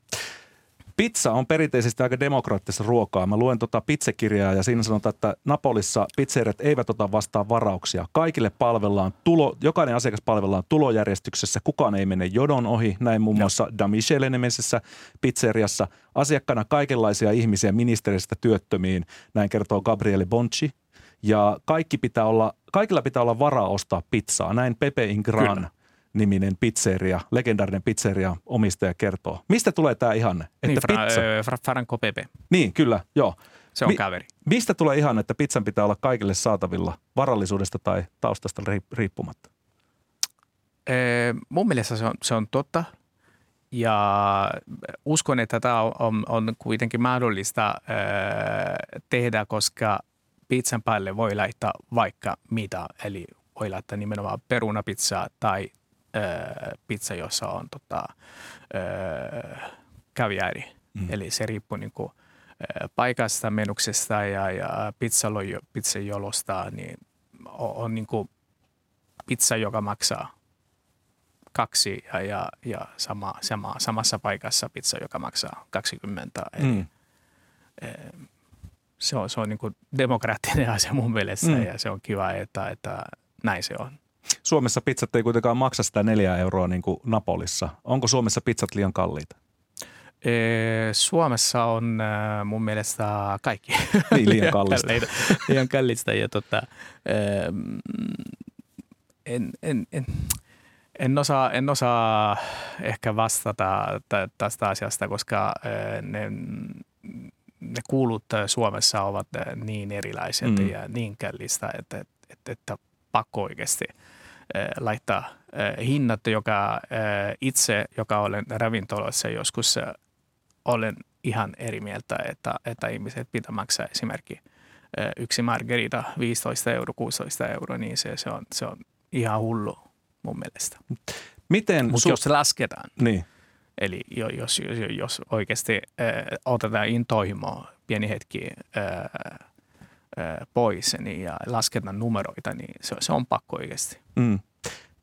Pizza on perinteisesti aika demokraattista ruokaa. Mä luen tota pizzakirjaa ja siinä sanotaan, että Napolissa pizzeriat eivät ota vastaan varauksia. Kaikille palvellaan tulo, jokainen asiakas palvellaan tulojärjestyksessä. Kukaan ei mene jodon ohi. Näin muun muassa Da Michele nimisessä pizzeriassa. Asiakkaana kaikenlaisia ihmisiä ministeristä työttömiin. Näin kertoo Gabriele Bonci. Ja kaikki pitää olla, kaikilla pitää olla varaa ostaa pizzaa. Näin Pepe Ingran Kyllä. Niminen pizzeria, legendaarinen pizzeria omistaja kertoo. Mistä tulee tämä ihanne? Että Niin, fra, pizza, eh, fra, Franco Pepe, niin, kyllä, joo. se on Mi- kaveri. Mistä tulee ihan, että pizzan pitää olla kaikille saatavilla varallisuudesta tai taustasta riip- riippumatta? Eh, mun mielestä se on, se on totta. Ja uskon, että tämä on, on, on kuitenkin mahdollista eh, tehdä, koska pizzan päälle voi laittaa vaikka mitä. Eli voi laittaa nimenomaan perunapizzaa tai eh, pizza, jossa on tota, kaviari. Mm. Eli se riippuu niin kuin, paikasta, menuksesta ja, ja pizzalo- pizzajolosta, niin on, on niin kuin pizza, joka maksaa kaksi ja, ja, ja sama, sama, samassa paikassa pizza, joka maksaa 20. Eli Mm. se on, se on niin kuin demokraattinen asia mun mielestä mm. ja se on kiva, että, että näin se on. Suomessa pizzat ei kuitenkaan maksa sitä neljää euroa niin kuin Napolissa. Onko Suomessa pizzat liian kalliita? Suomessa on äh, mun mielestä kaikki Niin, liian kallista. kalliita, liian kallista ja tota, ähm, en, en, en, en, osaa, en osaa ehkä vastata tä- tästä asiasta, koska äh, ne, ne kuulut Suomessa ovat äh, niin erilaiset Mm. ja niin kallista, että, että, että pakko oikeasti laittaa äh, hinnat, joka äh, itse, joka olen ravintoloissa joskus olen ihan eri mieltä, että, että ihmiset pitää maksaa esimerkiksi yksi margarita 15 euro, 16 euro, niin se, se, on, se on ihan hullu mun mielestä. Miten Mutta jos se lasketaan, Niin, eli jo- jos, jos, jos oikeasti äh, otetaan intohimo pieni hetki äh, pois niin, ja lasketaan numeroita, niin se, se on pakko oikeasti. mm.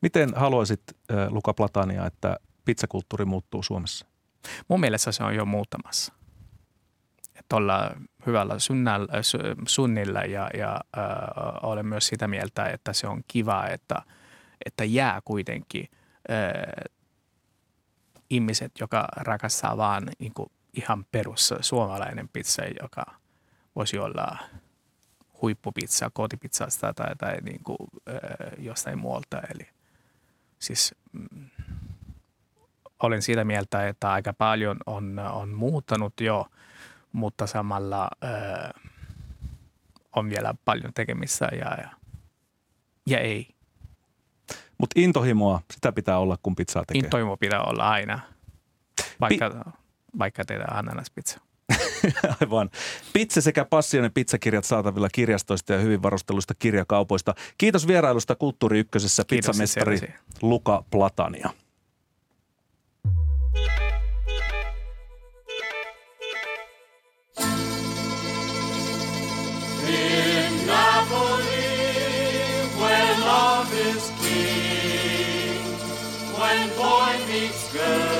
Miten haluaisit, äh, Luka Platania, että pizzakulttuuri muuttuu Suomessa? Mun mielestä se on jo muuttamassa. Että ollaan hyvällä sunnalla, su- sunnilla ja, ja äh, olen myös sitä mieltä, että se on kiva, että, että jää kuitenkin äh, ihmiset, joka rakastaa vaan niin kuin ihan perus suomalainen pizza, joka voisi olla huippupizza kotipizzasta tai, tai niin kuin, jostain muualta. Eli siis mm, olen siitä mieltä, että aika paljon on, on muuttanut jo, mutta samalla äh, on vielä paljon tekemistä ja, ja, ja ei. Mutta intohimoa, sitä pitää olla, kun pizzaa tekee. Intoimo pitää olla aina, vaikka, vaikka tehdään ananaspizza. Aivan. Pizza sekä Passion ja pizzakirjat saatavilla kirjastoista ja hyvin varusteluista kirjakaupoista. Kiitos vierailusta Kulttuuri Ykkösessä pizzamestari. Luka Platania. In Napoli, where love is king, when boy meets girl,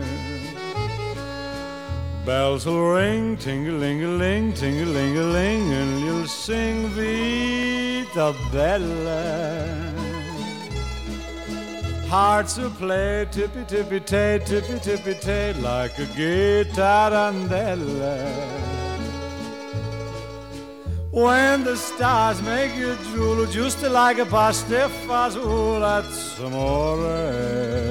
Bells will ring, ting-a-ling-a-ling, ting-a-ling-a-ling, and you'll sing Vita Bella. Hearts will play tippy tippy tay, tippy tippy tay, like a guitar guitarandella. When the stars make you drool, just like a pasta fazool, that's amore.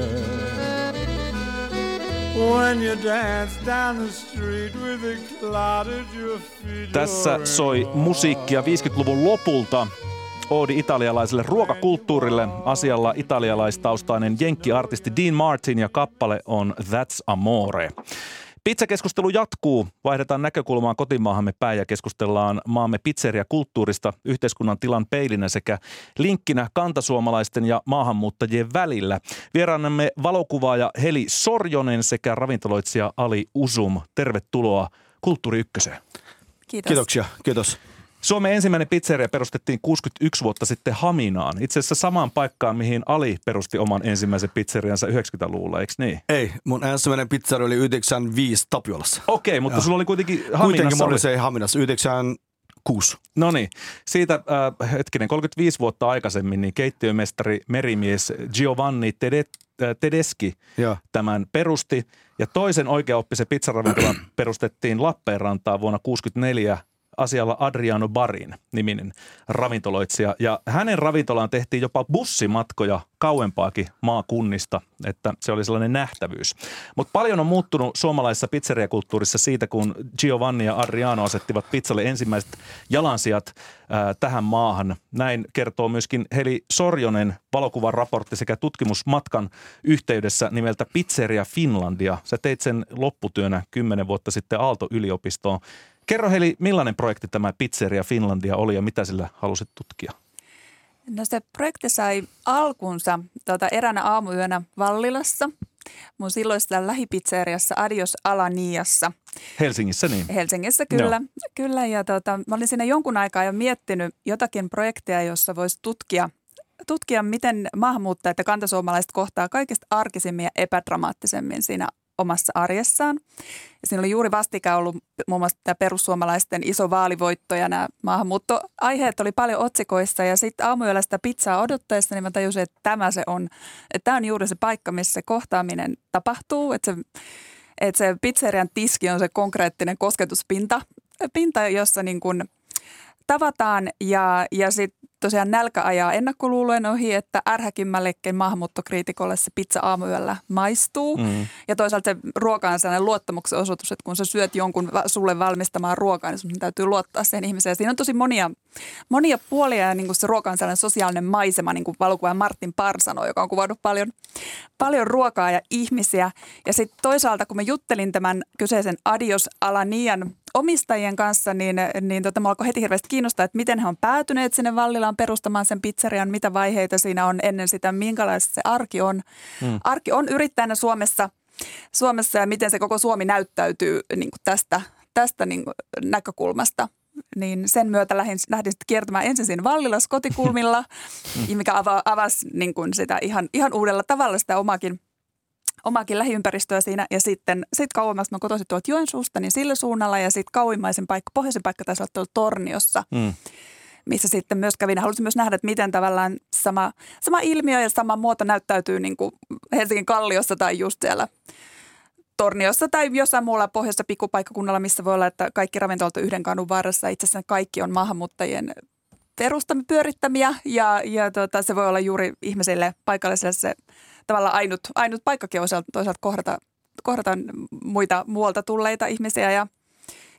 Tässä soi musiikkia 50-luvun lopulta. Oodi italialaiselle ruokakulttuurille. Asialla italialaistaustainen jenkkiartisti Dean Martin ja kappale on That's Amore. Pizzakeskustelu jatkuu. Vaihdetaan näkökulmaa kotimaahamme päin ja keskustellaan maamme pizzeria-kulttuurista yhteiskunnan tilan peilinä sekä linkkinä kantasuomalaisten ja maahanmuuttajien välillä. Vieraanamme valokuvaaja Heli Sorjonen sekä ravintoloitsija Ali Usum. Tervetuloa Kulttuuri Ykköseen. Kiitos. Kiitoksia, kiitos. Suomen ensimmäinen pizzeria perustettiin 61 vuotta sitten Haminaan. Itse asiassa samaan paikkaan, mihin Ali perusti oman ensimmäisen pizzeriansa 90-luvulla, eikö niin? Ei, mun ensimmäinen pizzeria oli 95 Tapiolassa. Okei, mutta Joo. sulla oli kuitenkin Kuitenkin Haminassa. mulla Oli... se Haminassa 96. No niin, siitä äh, hetkinen, 35 vuotta aikaisemmin niin keittiömestari merimies Giovanni Tede- äh, Tedeschi Joo. tämän perusti. Ja toisen oikeaoppisen pizzaravintolan perustettiin Lappeenrantaan vuonna 1964 asialla Adriano Barin niminen ravintoloitsija. Ja hänen ravintolaan tehtiin jopa bussimatkoja kauempaakin maakunnista, että se oli sellainen nähtävyys. Mutta paljon on muuttunut suomalaisessa pizzeriakulttuurissa siitä, kun Giovanni ja Adriano asettivat pizzalle ensimmäiset jalansijat ää, tähän maahan. Näin kertoo myöskin Heli Sorjonen valokuvan raportti sekä tutkimusmatkan yhteydessä nimeltä Pizzeria Finlandia. Sä teit sen lopputyönä kymmenen vuotta sitten Aalto-yliopistoon. Kerro Heli, millainen projekti tämä Pizzeria Finlandia oli ja mitä sillä halusit tutkia? No se projekti sai alkunsa tuota, eräänä aamuyönä Vallilassa, mun silloisessa lähipizzeriassa Adios Alaniassa Helsingissä niin. Helsingissä kyllä. kyllä ja tota, mä olin siinä jonkun aikaa jo miettinyt jotakin projekteja, jossa voisi tutkia, tutkia, miten maahanmuuttajat ja kantasuomalaiset kohtaa kaikista arkisimmin ja epädramaattisemmin siinä omassa arjessaan. Ja siinä oli juuri vastikään ollut muun muassa tämä perussuomalaisten iso vaalivoitto ja nämä maahanmuuttoaiheet oli paljon otsikoissa. Ja sitten aamuyöllä sitä pizzaa odottaessa, niin mä tajusin, että tämä se on, että tämä on juuri se paikka, missä se kohtaaminen tapahtuu. Että se, että se pizzerian tiski on se konkreettinen kosketuspinta, pinta, jossa niin kuin tavataan ja, ja sitten tosiaan nälkä ajaa ennakkoluulojen ohi, että ärhäkimmällekin maahanmuuttokriitikolle se pizza aamuyöllä maistuu. Mm. Ja toisaalta se ruoka on sellainen luottamuksen osoitus, että kun sä syöt jonkun sulle valmistamaan ruokaa, niin sun täytyy luottaa sen ihmiseen. Ja siinä on tosi monia, monia puolia ja niin kuin se ruoka on sellainen sosiaalinen maisema, niin kuin valokuva Martin Parsano, joka on kuvannut paljon, paljon ruokaa ja ihmisiä. Ja sitten toisaalta, kun mä juttelin tämän kyseisen Adios Alanian omistajien kanssa, niin, niin tota, mä alkoi heti hirveästi kiinnostaa, että miten he on päätyneet sinne Vallilaan perustamaan sen pizzerian, mitä vaiheita siinä on ennen sitä, minkälaista se arki on. Hmm. Arki on yrittäjänä Suomessa, Suomessa ja miten se koko Suomi näyttäytyy niin kuin tästä, tästä niin kuin näkökulmasta. Niin sen myötä lähdin, lähdin sitten kiertämään ensin siinä Vallilas kotikulmilla, mikä ava, avasi niin kuin sitä ihan, ihan uudella tavalla sitä omakin omakin lähiympäristöä siinä ja sitten sit kauemmas mä kotoisin tuolta Joensuusta, niin sillä suunnalla ja sitten kauimmaisen paikka, pohjoisen paikka taisi olla tuolla Torniossa, mm. missä sitten myös kävin. Haluaisin myös nähdä, että miten tavallaan sama, sama ilmiö ja sama muoto näyttäytyy niin kuin Helsingin Kalliossa tai just siellä Torniossa tai jossain muulla pohjoisessa pikkupaikkakunnalla, missä voi olla, että kaikki ravintolat on yhden kadun varressa. Itse asiassa kaikki on maahanmuuttajien perustami pyörittämiä ja, ja tota, se voi olla juuri ihmisille paikalliselle se tavallaan ainut, ainut paikkakin osalta, toisaalta kohdata, kohdata muita muualta tulleita ihmisiä ja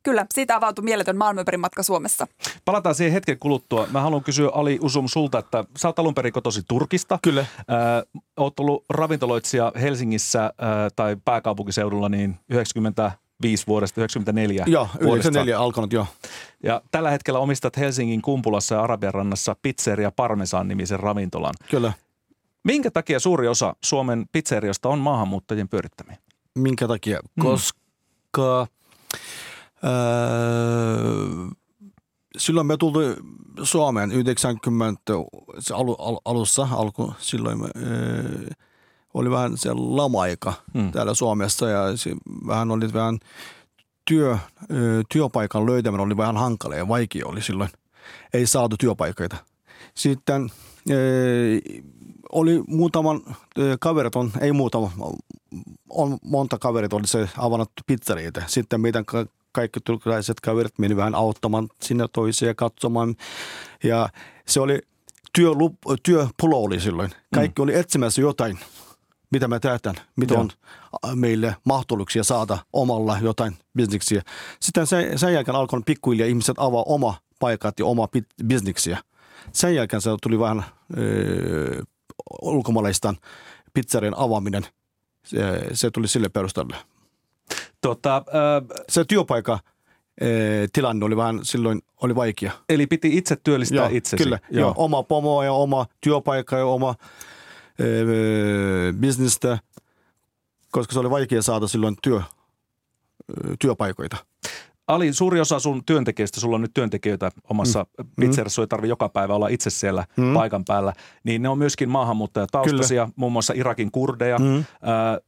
kyllä, siitä avautui mieletön maailmanperin matka Suomessa. Palataan siihen hetken kuluttua. Mä haluan kysyä Ali Usum sulta, että sä oot alun perin kotosi Turkista. Kyllä. Äh, oot ollut ravintoloitsija Helsingissä äh, tai pääkaupunkiseudulla niin 95 vuodesta 94 Joo, vuodesta. 94 alkanut jo. Ja tällä hetkellä omistat Helsingin Kumpulassa ja Arabian rannassa Pizzeria Parmesan nimisen ravintolan. Kyllä. Minkä takia suuri osa Suomen pizzeriosta on maahanmuuttajien pyörittämiä? minkä takia? Mm. Koska öö, silloin me tultiin Suomeen 90 se alu, al, alussa, alku, silloin me, öö, oli vähän se lama-aika Mm. täällä Suomessa ja se, vähän oli vähän työ, öö, työpaikan löytäminen oli vähän hankala ja vaikea oli silloin. Ei saatu työpaikoita. Sitten öö, oli muutaman kaverit on, ei muutama, on monta kaverit oli se avannut pizzeriitä. Sitten meidän ka- kaikki turkulaiset kaverit meni vähän auttamaan sinne toisia ja katsomaan. Ja se oli työlup, työpulo oli silloin. Kaikki mm. oli etsimässä jotain, mitä me tehdään, mitä Joo. on meille mahdollisuuksia saada omalla jotain bisneksiä. Sitten sen, sen jälkeen alkoi pikkuhiljaa ihmiset avaa oma paikat ja oma bisneksiä. Sen jälkeen se tuli vähän ulkomaalaistan pizzerien avaaminen. Se, se tuli sille perusteelle. Tota, äh, Se työpaikka tilanne oli vähän silloin oli vaikea. eli piti itse työllistää Joo, itsesi. Kyllä, joo. joo. oma pomo ja oma työpaikka ja oma öö, bisnestä, koska se oli vaikea saada silloin työ, työpaikoita. Ali, suuri osa sun työntekijöistä, sulla on nyt työntekijöitä omassa mm. pizzeriassa, ei tarvi joka päivä olla itse siellä mm. paikan päällä, niin ne on myöskin maahanmuuttajataustaisia, muun muassa Irakin kurdeja. Mm. Ö,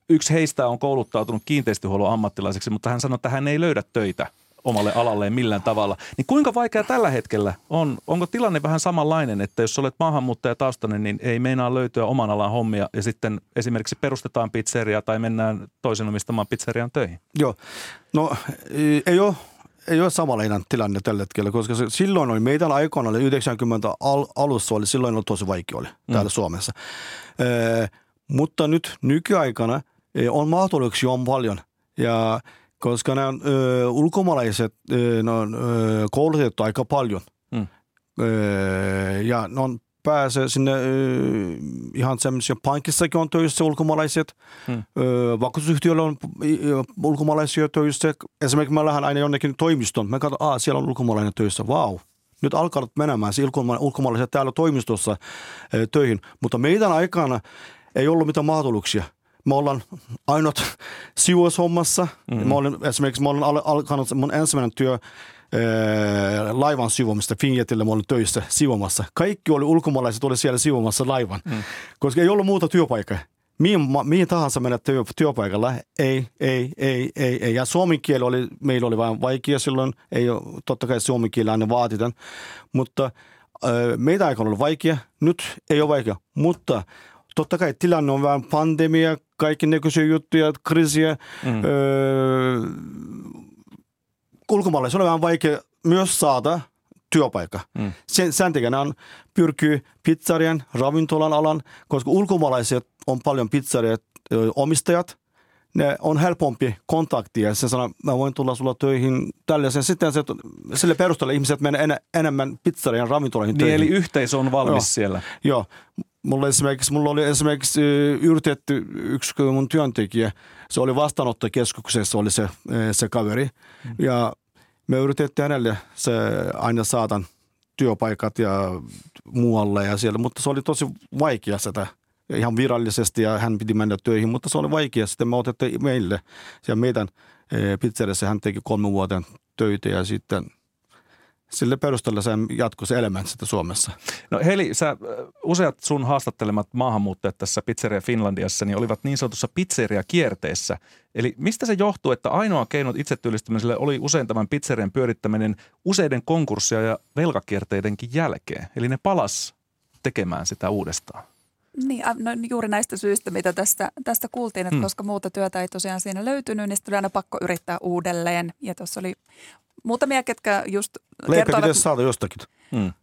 yksi heistä on kouluttautunut kiinteistöhuollon ammattilaiseksi, mutta hän sanoi, että hän ei löydä töitä omalle alalleen millään tavalla. Niin kuinka vaikea tällä hetkellä on? Onko tilanne vähän samanlainen, että jos olet maahanmuuttajataustainen, niin ei meinaa löytyä oman alan hommia ja sitten esimerkiksi perustetaan pizzeria tai mennään toisen omistamaan pizzerian töihin? Joo, no ei- ei ole, ei ole samanlainen tilanne tällä hetkellä, koska se, silloin oli meidän aikana, oli 90 al, alussa oli, silloin oli tosi vaikea oli täällä Suomessa. Ee, mutta nyt nykyaikana e, on mahdollisuuksia on paljon ja koska nämä ö, ulkomaalaiset, ö, ne on ö, koulutettu aika paljon. Mm. Ö, ja ne on pääsee sinne ö, ihan semmoisia pankissakin on töissä ulkomaalaiset. Mm. Ö, vakuutusyhtiöllä on ulkomaalaisia töissä. Esimerkiksi mä lähden aina jonnekin toimistoon. Mä katson, että siellä on ulkomaalainen töissä. Vau. Wow. Nyt alkaa menemään ulkoma- ulkomaalaiset täällä toimistossa ö, töihin. Mutta meidän aikana ei ollut mitään mahdollisuuksia. Me ollaan ainut sivuushommassa. Mm-hmm. Mä olen, esimerkiksi mä olen al- alkanut mun ensimmäinen työ ää, laivan sivumista Finjetillä mä olin töissä sivumassa. Kaikki oli ulkomaalaiset oli siellä sivumassa laivan, mm. koska ei ollut muuta työpaikkaa. Mihin, mihin tahansa mennä työ, työpaikalla, ei, ei, ei, ei, ei. Ja suomen kieli oli, meillä oli vähän vaikea silloin, ei ole, totta kai suomen kieli aina vaatitaan, mutta äh, meidän aikana oli vaikea, nyt ei ole vaikea, mutta totta kai tilanne on vähän pandemia, kaikki näköisiä juttuja, kriisiä, mm. öö, ulkomaalaisilla on vähän vaikea myös saada työpaikka. Mm. Sen, sen takia on pyrkyy pizzerian, ravintolan alan, koska ulkomaalaiset on paljon pizzeriat ö, omistajat, ne on helpompi kontaktia. Se sanoo, mä voin tulla sulla töihin tällaisen. Sitten se, sille perusteella ihmiset menee en, enemmän pizzerian ravintoloihin Niin, töihin. eli yhteisö on valmis Joo. siellä. Joo. Mulla, esimerkiksi, mulla oli esimerkiksi yritetty yksi mun työntekijä, se oli vastaanottokeskuksessa oli se, se kaveri. Mm. Ja me yritettiin hänelle se aina saatan työpaikat ja muualle ja siellä, mutta se oli tosi vaikea sitä ihan virallisesti ja hän piti mennä töihin, mutta se oli vaikea. Sitten me otettiin meille ja meidän pizzeriassa hän teki kolme vuoden töitä ja sitten sille perusteella se jatkoi se elämä sitten Suomessa. No Heli, sä, ö, useat sun haastattelemat maahanmuuttajat tässä Pizzeria Finlandiassa niin olivat niin sanotussa pizzeria-kierteessä. Eli mistä se johtuu, että ainoa keino itsetyöllistymiselle oli usein tämän pizzerian pyörittäminen useiden konkurssia ja velkakierteidenkin jälkeen? Eli ne palas tekemään sitä uudestaan. Niin, no, juuri näistä syistä, mitä tästä, tästä kuultiin, että Hmm. koska muuta työtä ei tosiaan siinä löytynyt, niin sitten oli aina pakko yrittää uudelleen. Ja tuossa oli muutamia, ketkä just Leipä kertoivat, pitäisi saada jostakin. Mm.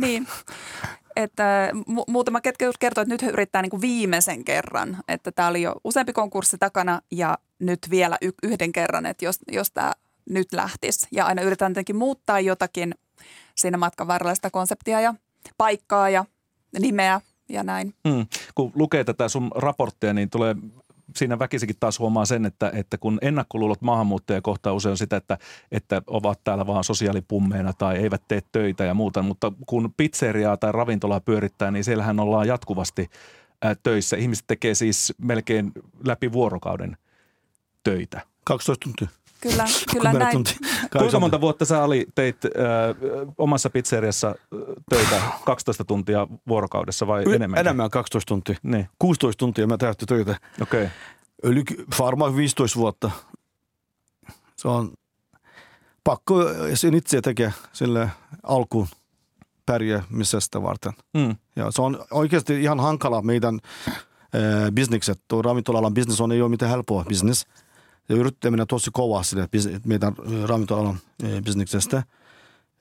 niin, että mu- muutama, ketkä just kertoi, että nyt he yrittää niin kuin viimeisen kerran, että tämä oli jo useampi konkurssi takana ja nyt vielä y- yhden kerran, että jos, jos tämä nyt lähtisi. Ja aina yritetään tietenkin muuttaa jotakin siinä matkan varrella sitä konseptia ja paikkaa ja nimeä ja näin. Mm. Kun lukee tätä sun raporttia, niin tulee siinä väkisikin taas huomaa sen, että, että kun ennakkoluulot maahanmuuttajia kohtaa usein on sitä, että, että ovat täällä vaan sosiaalipummeina tai eivät tee töitä ja muuta, mutta kun pizzeriaa tai ravintolaa pyörittää, niin siellähän ollaan jatkuvasti töissä. Ihmiset tekee siis melkein läpi vuorokauden töitä. 12 tuntia. Kyllä, kyllä 10 näin. tuntia. Kuinka monta vuotta sä oli, teit äh, omassa pizzeriassa töitä 12 tuntia vuorokaudessa vai Y- enemmän? Enemmän 12 tuntia. Niin, 16 tuntia mä tehty töitä. okei. Okay. Varmaan 15 vuotta. Se on pakko sen itse tekee sille alkuun pärjäämisestä varten. Mm. Ja se on oikeasti ihan hankala meidän äh, bisnekset. Tuo ravintola-alan bisnes on ei ole mitään helppoa bisnes. Ja yrittäminen on tosi kova sille meidän ravintola-alan äh, bisneksestä.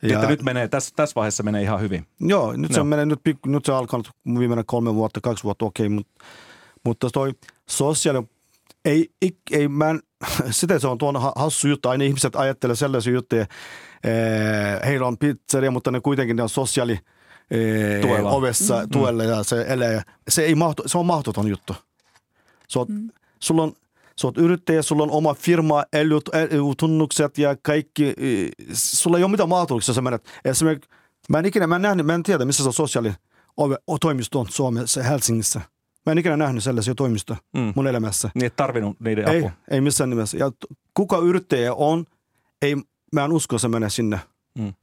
Ja. Että nyt menee, tässä, tässä vaiheessa menee ihan hyvin. Joo, nyt se Joo. menee, nyt, pikku, nyt se on alkanut viimeinen kolme vuotta, kaksi vuotta, okei, mutta, mutta toi sosiaali, ei, ei, ei mä en, sitä se on tuon ha- hassu juttu, aina ihmiset ajattelee sellaisia juttuja, heillä on pizzeria, mutta ne kuitenkin ne on sosiaali, ee, Tuella. ovessa, mm. tuella ja se elää. Se, ei mahtu, se on mahdoton juttu. Se on, mm. sulla on, sä oot yrittäjä, sulla on oma firma, tunnukset ja kaikki. Sulla ei ole mitään mahdollisuuksia sä menet. Esimerkiksi mä en ikinä, mä en, nähnyt, mä en tiedä, missä se sosiaali toimisto on Suomessa, Helsingissä. Mä en ikinä nähnyt sellaisia toimistoja Mm. mun elämässä. Niin et tarvinnut niiden Ei, apua. ei missään nimessä. Ja kuka yrittäjä on, ei, mä en usko, se menee sinne. Mm.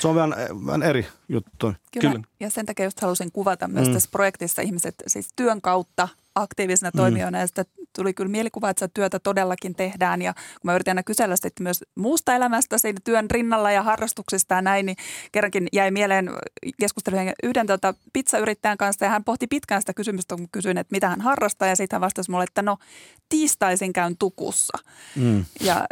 Se on vähän, vähän eri juttu. Kyllä. Kyllä. Ja sen takia just halusin kuvata myös Mm. mm. tässä projektissa ihmiset siis työn kautta aktiivisena toimijoina. Ja sitä tuli kyllä mielikuva, että sitä työtä todellakin tehdään. Ja kun mä yritin aina kysellä sitten myös muusta elämästä siinä työn rinnalla ja harrastuksista ja näin, niin kerrankin jäi mieleen keskustelujen yhden tota, pizzayrittäjän kanssa. Ja hän pohti pitkään sitä kysymystä, kun kysyin, että mitä hän harrastaa. Ja sitten hän vastasi mulle, että no tiistaisin käyn tukussa. Mm. Ja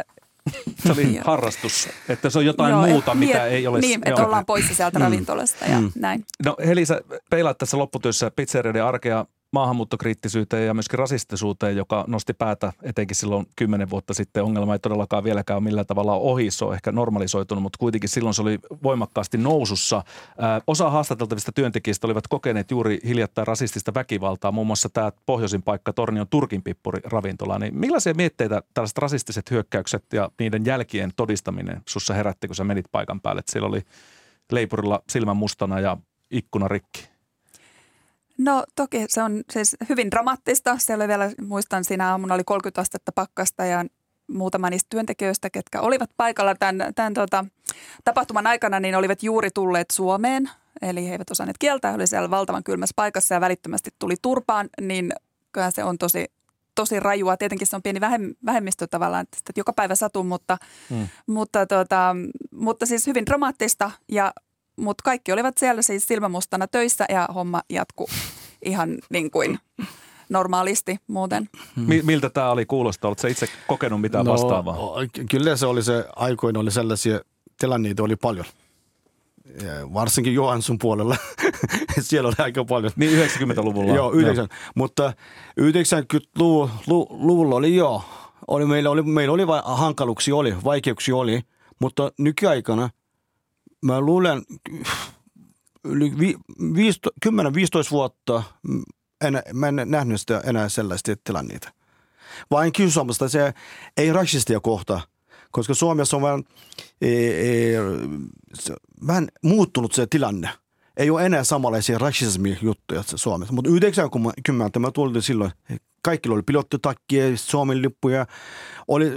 Se oli harrastus, että se on jotain joo, muuta, et- mitä niin, ei ole. Niin, että joo. ollaan poissa sieltä ravintolasta ja Mm. näin. No Heli, sä peilaat tässä lopputyössä pizzerioiden arkea maahanmuuttokriittisyyteen ja myöskin rasistisuuteen, joka nosti päätä etenkin silloin kymmenen vuotta sitten. Ongelma ei todellakaan vieläkään ole millään tavalla ohi, se on ehkä normalisoitunut, mutta kuitenkin silloin se oli voimakkaasti nousussa. Ää, osa haastateltavista työntekijistä olivat kokeneet juuri hiljattain rasistista väkivaltaa, muun muassa tämä pohjoisin paikka Tornion Turkin pippuri ravintola. Niin millaisia mietteitä tällaiset rasistiset hyökkäykset ja niiden jälkien todistaminen sussa herätti, kun sä menit paikan päälle? Että siellä oli leipurilla silmän mustana ja ikkuna rikki. No toki se on siis hyvin dramaattista. Siellä oli vielä, muistan siinä aamuna oli 30 astetta pakkasta ja muutama niistä työntekijöistä, ketkä olivat paikalla tämän, tämän tota, tapahtuman aikana, niin olivat juuri tulleet Suomeen. Eli he eivät osanneet kieltä, he oli siellä valtavan kylmässä paikassa ja välittömästi tuli turpaan, niin kyllä se on tosi, tosi rajua. Tietenkin se on pieni vähem, vähemmistö tavallaan, että joka päivä satuu, mutta, mm. mutta, tota, mutta siis hyvin dramaattista ja mutta kaikki olivat siellä siis silmämustana töissä ja homma jatkuu ihan niin kuin normaalisti muuten. Mi- miltä tämä oli kuulostaa? Oletko itse kokenut mitään no, vastaavaa? Kyllä se oli se, aikoina oli sellaisia tilanneita oli paljon. Ja varsinkin Johansson puolella. Siellä oli aika paljon. Niin 90-luvulla. Joo, 9. Mutta 90-luvulla oli joo. Oli, meillä, oli, meillä oli va- hankaluuksia, oli, vaikeuksia oli. Mutta nykyaikana mä luulen yli vi, viisto, 10-15 vuotta en, mä en nähnyt sitä enää sellaista tilanneita. Vain kiusaamista se ei rasistia kohta, koska Suomessa on vähän, e, e, se, vähän muuttunut se tilanne. Ei ole enää samanlaisia rasismi-juttuja Suomessa, mutta 90 mä tulin silloin, kaikilla oli pilottitakkia, Suomen lippuja, oli,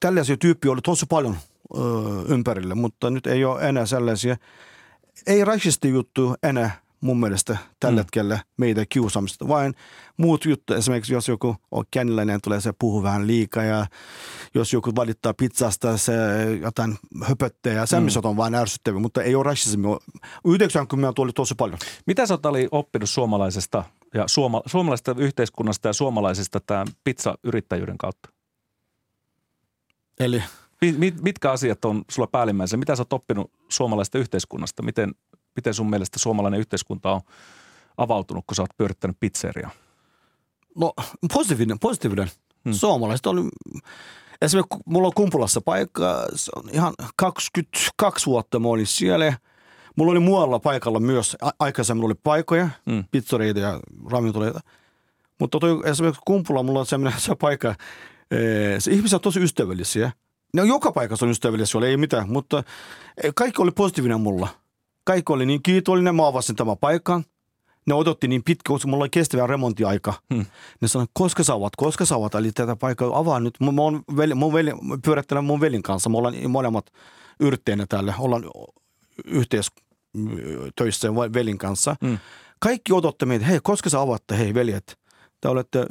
tällaisia tyyppiä oli tosi paljon ö, ympärillä, mutta nyt ei ole enää sellaisia. Ei rasisti juttu enää mun mielestä tällä Mm. hetkellä meitä kiusaamista, vain muut juttu. Esimerkiksi jos joku on känniläinen, tulee se puhuu vähän liikaa ja jos joku valittaa pizzasta, se jotain höpöttää ja semmoiset on vain ärsyttäviä, mutta ei ole rasismi. 90 tuli tosi paljon. Mitä sä oot Ali oppinut suomalaisesta ja suoma, suomalaisesta yhteiskunnasta ja suomalaisesta tämän pizzayrittäjyyden kautta? Eli mit- mitkä asiat on sulla päällimmäisenä? Mitä sä oot oppinut suomalaisesta yhteiskunnasta? Miten, miten sun mielestä suomalainen yhteiskunta on avautunut, kun sä oot pyörittänyt pizzeriaa? No positiivinen, positiivinen. Hmm. Suomalaiset oli, esimerkiksi mulla on Kumpulassa paikka, se on ihan 22 vuotta mä olin siellä. Mulla oli muualla paikalla myös, aikaisemmin oli paikkoja, Hmm. pizzereita ja ravintoleita. Mutta toi, esimerkiksi Kumpula, mulla on sellainen se paikka, se ihmiset on tosi ystävällisiä. Ne on joka paikassa on ystävällisiä, ei mitään, mutta eh, kaikki oli positiivinen mulla. Kaikki oli niin kiitollinen, mä avasin tämän paikan. ne odotti niin pitkä, koska mulla oli kestävä remontiaika. Hmm. Ne sanoi, koska saavat, koska saavat, eli tätä paikkaa avaa nyt. Mä, mä oon veli, mun veli, pyörittelen mun velin kanssa, me ollaan molemmat yrtteinä täällä, ollaan yhteistöissä velin kanssa. Hmm. Kaikki odotti meitä, hei, koska sä avatte, hei veljet, te olette,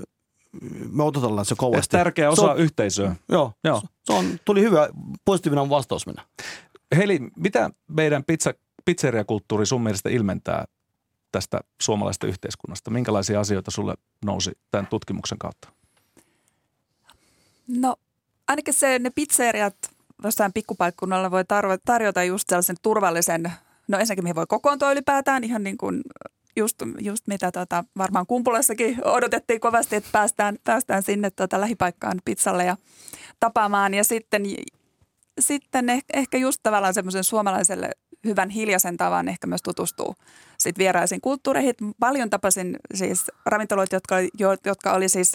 me odotellaan se Et kovasti. tärkeä Se osa on- yhteisöä. Joo, Joo. se on, tuli hyvä, positiivinen vastaus minä. Heli, mitä meidän pizza, pizzeriakulttuuri sun mielestä ilmentää tästä suomalaisesta yhteiskunnasta? Minkälaisia asioita sulle nousi tämän tutkimuksen kautta? No ainakin se, ne pizzeriat jossain pikkupaikkunnalla voi tarjota just sellaisen turvallisen, no ensinnäkin mihin voi kokoontua ylipäätään ihan niin kuin just, just mitä tota, varmaan Kumpulassakin odotettiin kovasti, että päästään, päästään sinne tota lähipaikkaan pizzalle ja tapaamaan. Ja sitten, sitten eh, ehkä just tavallaan semmoisen suomalaiselle hyvän hiljaisen tavan ehkä myös tutustuu sit vieraisiin kulttuureihin. Paljon tapasin siis ravintoloita, jotka, jotka oli siis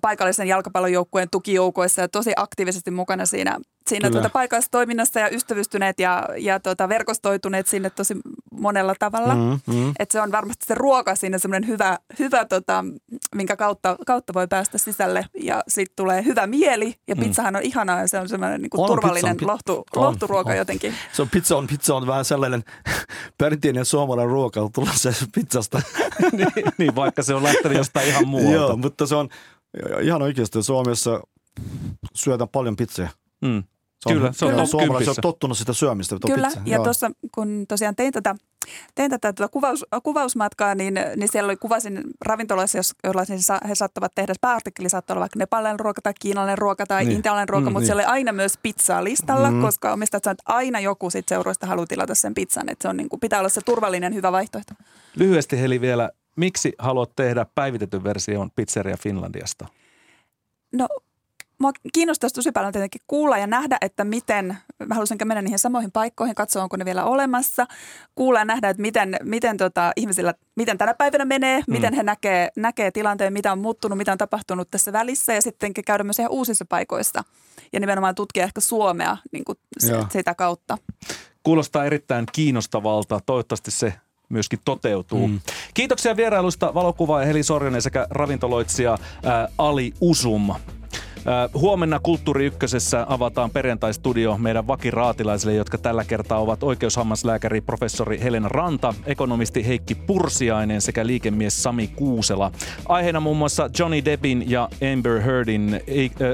paikallisen jalkapallojoukkueen tukijoukoissa ja tosi aktiivisesti mukana siinä, siinä Kyllä. tuota paikallisessa toiminnassa ja ystävystyneet ja, ja tuota verkostoituneet sinne tosi monella tavalla. Mm. Mm, mm. Et se on varmasti se ruoka siinä semmoinen hyvä, hyvä tota, minkä kautta, kautta voi päästä sisälle ja sitten tulee hyvä mieli ja pizzahan on ihanaa ja se on semmoinen niinku On, turvallinen pizza on lohtu, on, lohturuoka on. jotenkin. Se on pizza on, pizza on vähän sellainen perinteinen suomalainen ruoka, tulee se pizzasta. niin, niin, vaikka se on lähtenyt jostain ihan muualta. Joo, mutta se on ihan oikeasti Suomessa syödään paljon pizzaa. Mm. Se on, Kyllä, se on top Suomalaiset on tottunut sitä syömistä. tuo Kyllä, pizza. ja Joo. tuossa kun tosiaan tein tätä, tein tätä tuota kuvaus, kuvausmatkaa, niin, niin siellä oli kuvasin ravintoloissa, jos, joilla siis sa- he saattavat tehdä, pääartikkeli saattaa olla vaikka nepalainen ruoka tai kiinalainen ruoka tai Niin. intialainen ruoka, Mm, mutta niin. siellä oli aina myös pizzaa listalla, Mm. mm. koska omistajat sanoivat, että aina joku sit seuroista haluaa tilata sen pizzan, että se on niin kuin, pitää olla se turvallinen hyvä vaihtoehto. Lyhyesti Heli vielä, miksi haluat tehdä päivitetyn version Pizzeria Finlandiasta? No, mua kiinnostaisi tosi paljon tietenkin kuulla ja nähdä, että miten, mä haluaisin mennä niihin samoihin paikkoihin, katsoa onko ne vielä olemassa, kuulla ja nähdä, että miten, miten tota, ihmisillä, miten tänä päivänä menee, mm. miten he näkee, näkee tilanteen, mitä on muuttunut, mitä on tapahtunut tässä välissä ja sitten käydä myös ihan uusissa paikoissa ja nimenomaan tutkia ehkä Suomea niin kuin se, sitä kautta. Kuulostaa erittäin kiinnostavalta. Toivottavasti se myöskin toteutuu. Mm. Kiitoksia vierailusta valokuvaaja Heli Sorjonen sekä ravintoloitsija ää, Ali Usum. Huomenna Kulttuuri Ykkösessä avataan perjantai-studio meidän vakiraatilaisille, jotka tällä kertaa ovat oikeushammaslääkäri professori Helena Ranta, ekonomisti Heikki Pursiainen sekä liikemies Sami Kuusela. Aiheena muun muassa Johnny Deppin ja Amber Heardin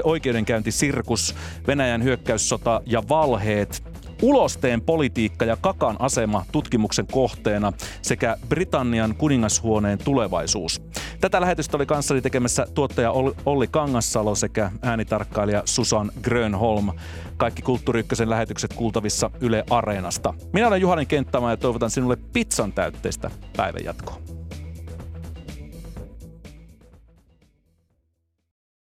oikeudenkäyntisirkus, Venäjän hyökkäyssota ja valheet, ulosteen politiikka ja kakan asema tutkimuksen kohteena sekä Britannian kuningashuoneen tulevaisuus. Tätä lähetystä oli kanssani tekemässä tuottaja Ol- Olli Kangassalo sekä äänitarkkailija Susan Grönholm. Kaikki Kulttuuri Ykkösen lähetykset kuultavissa Yle Areenasta. Minä olen Juhanen Kenttämä ja toivotan sinulle pizzan täytteistä päivänjatkoa.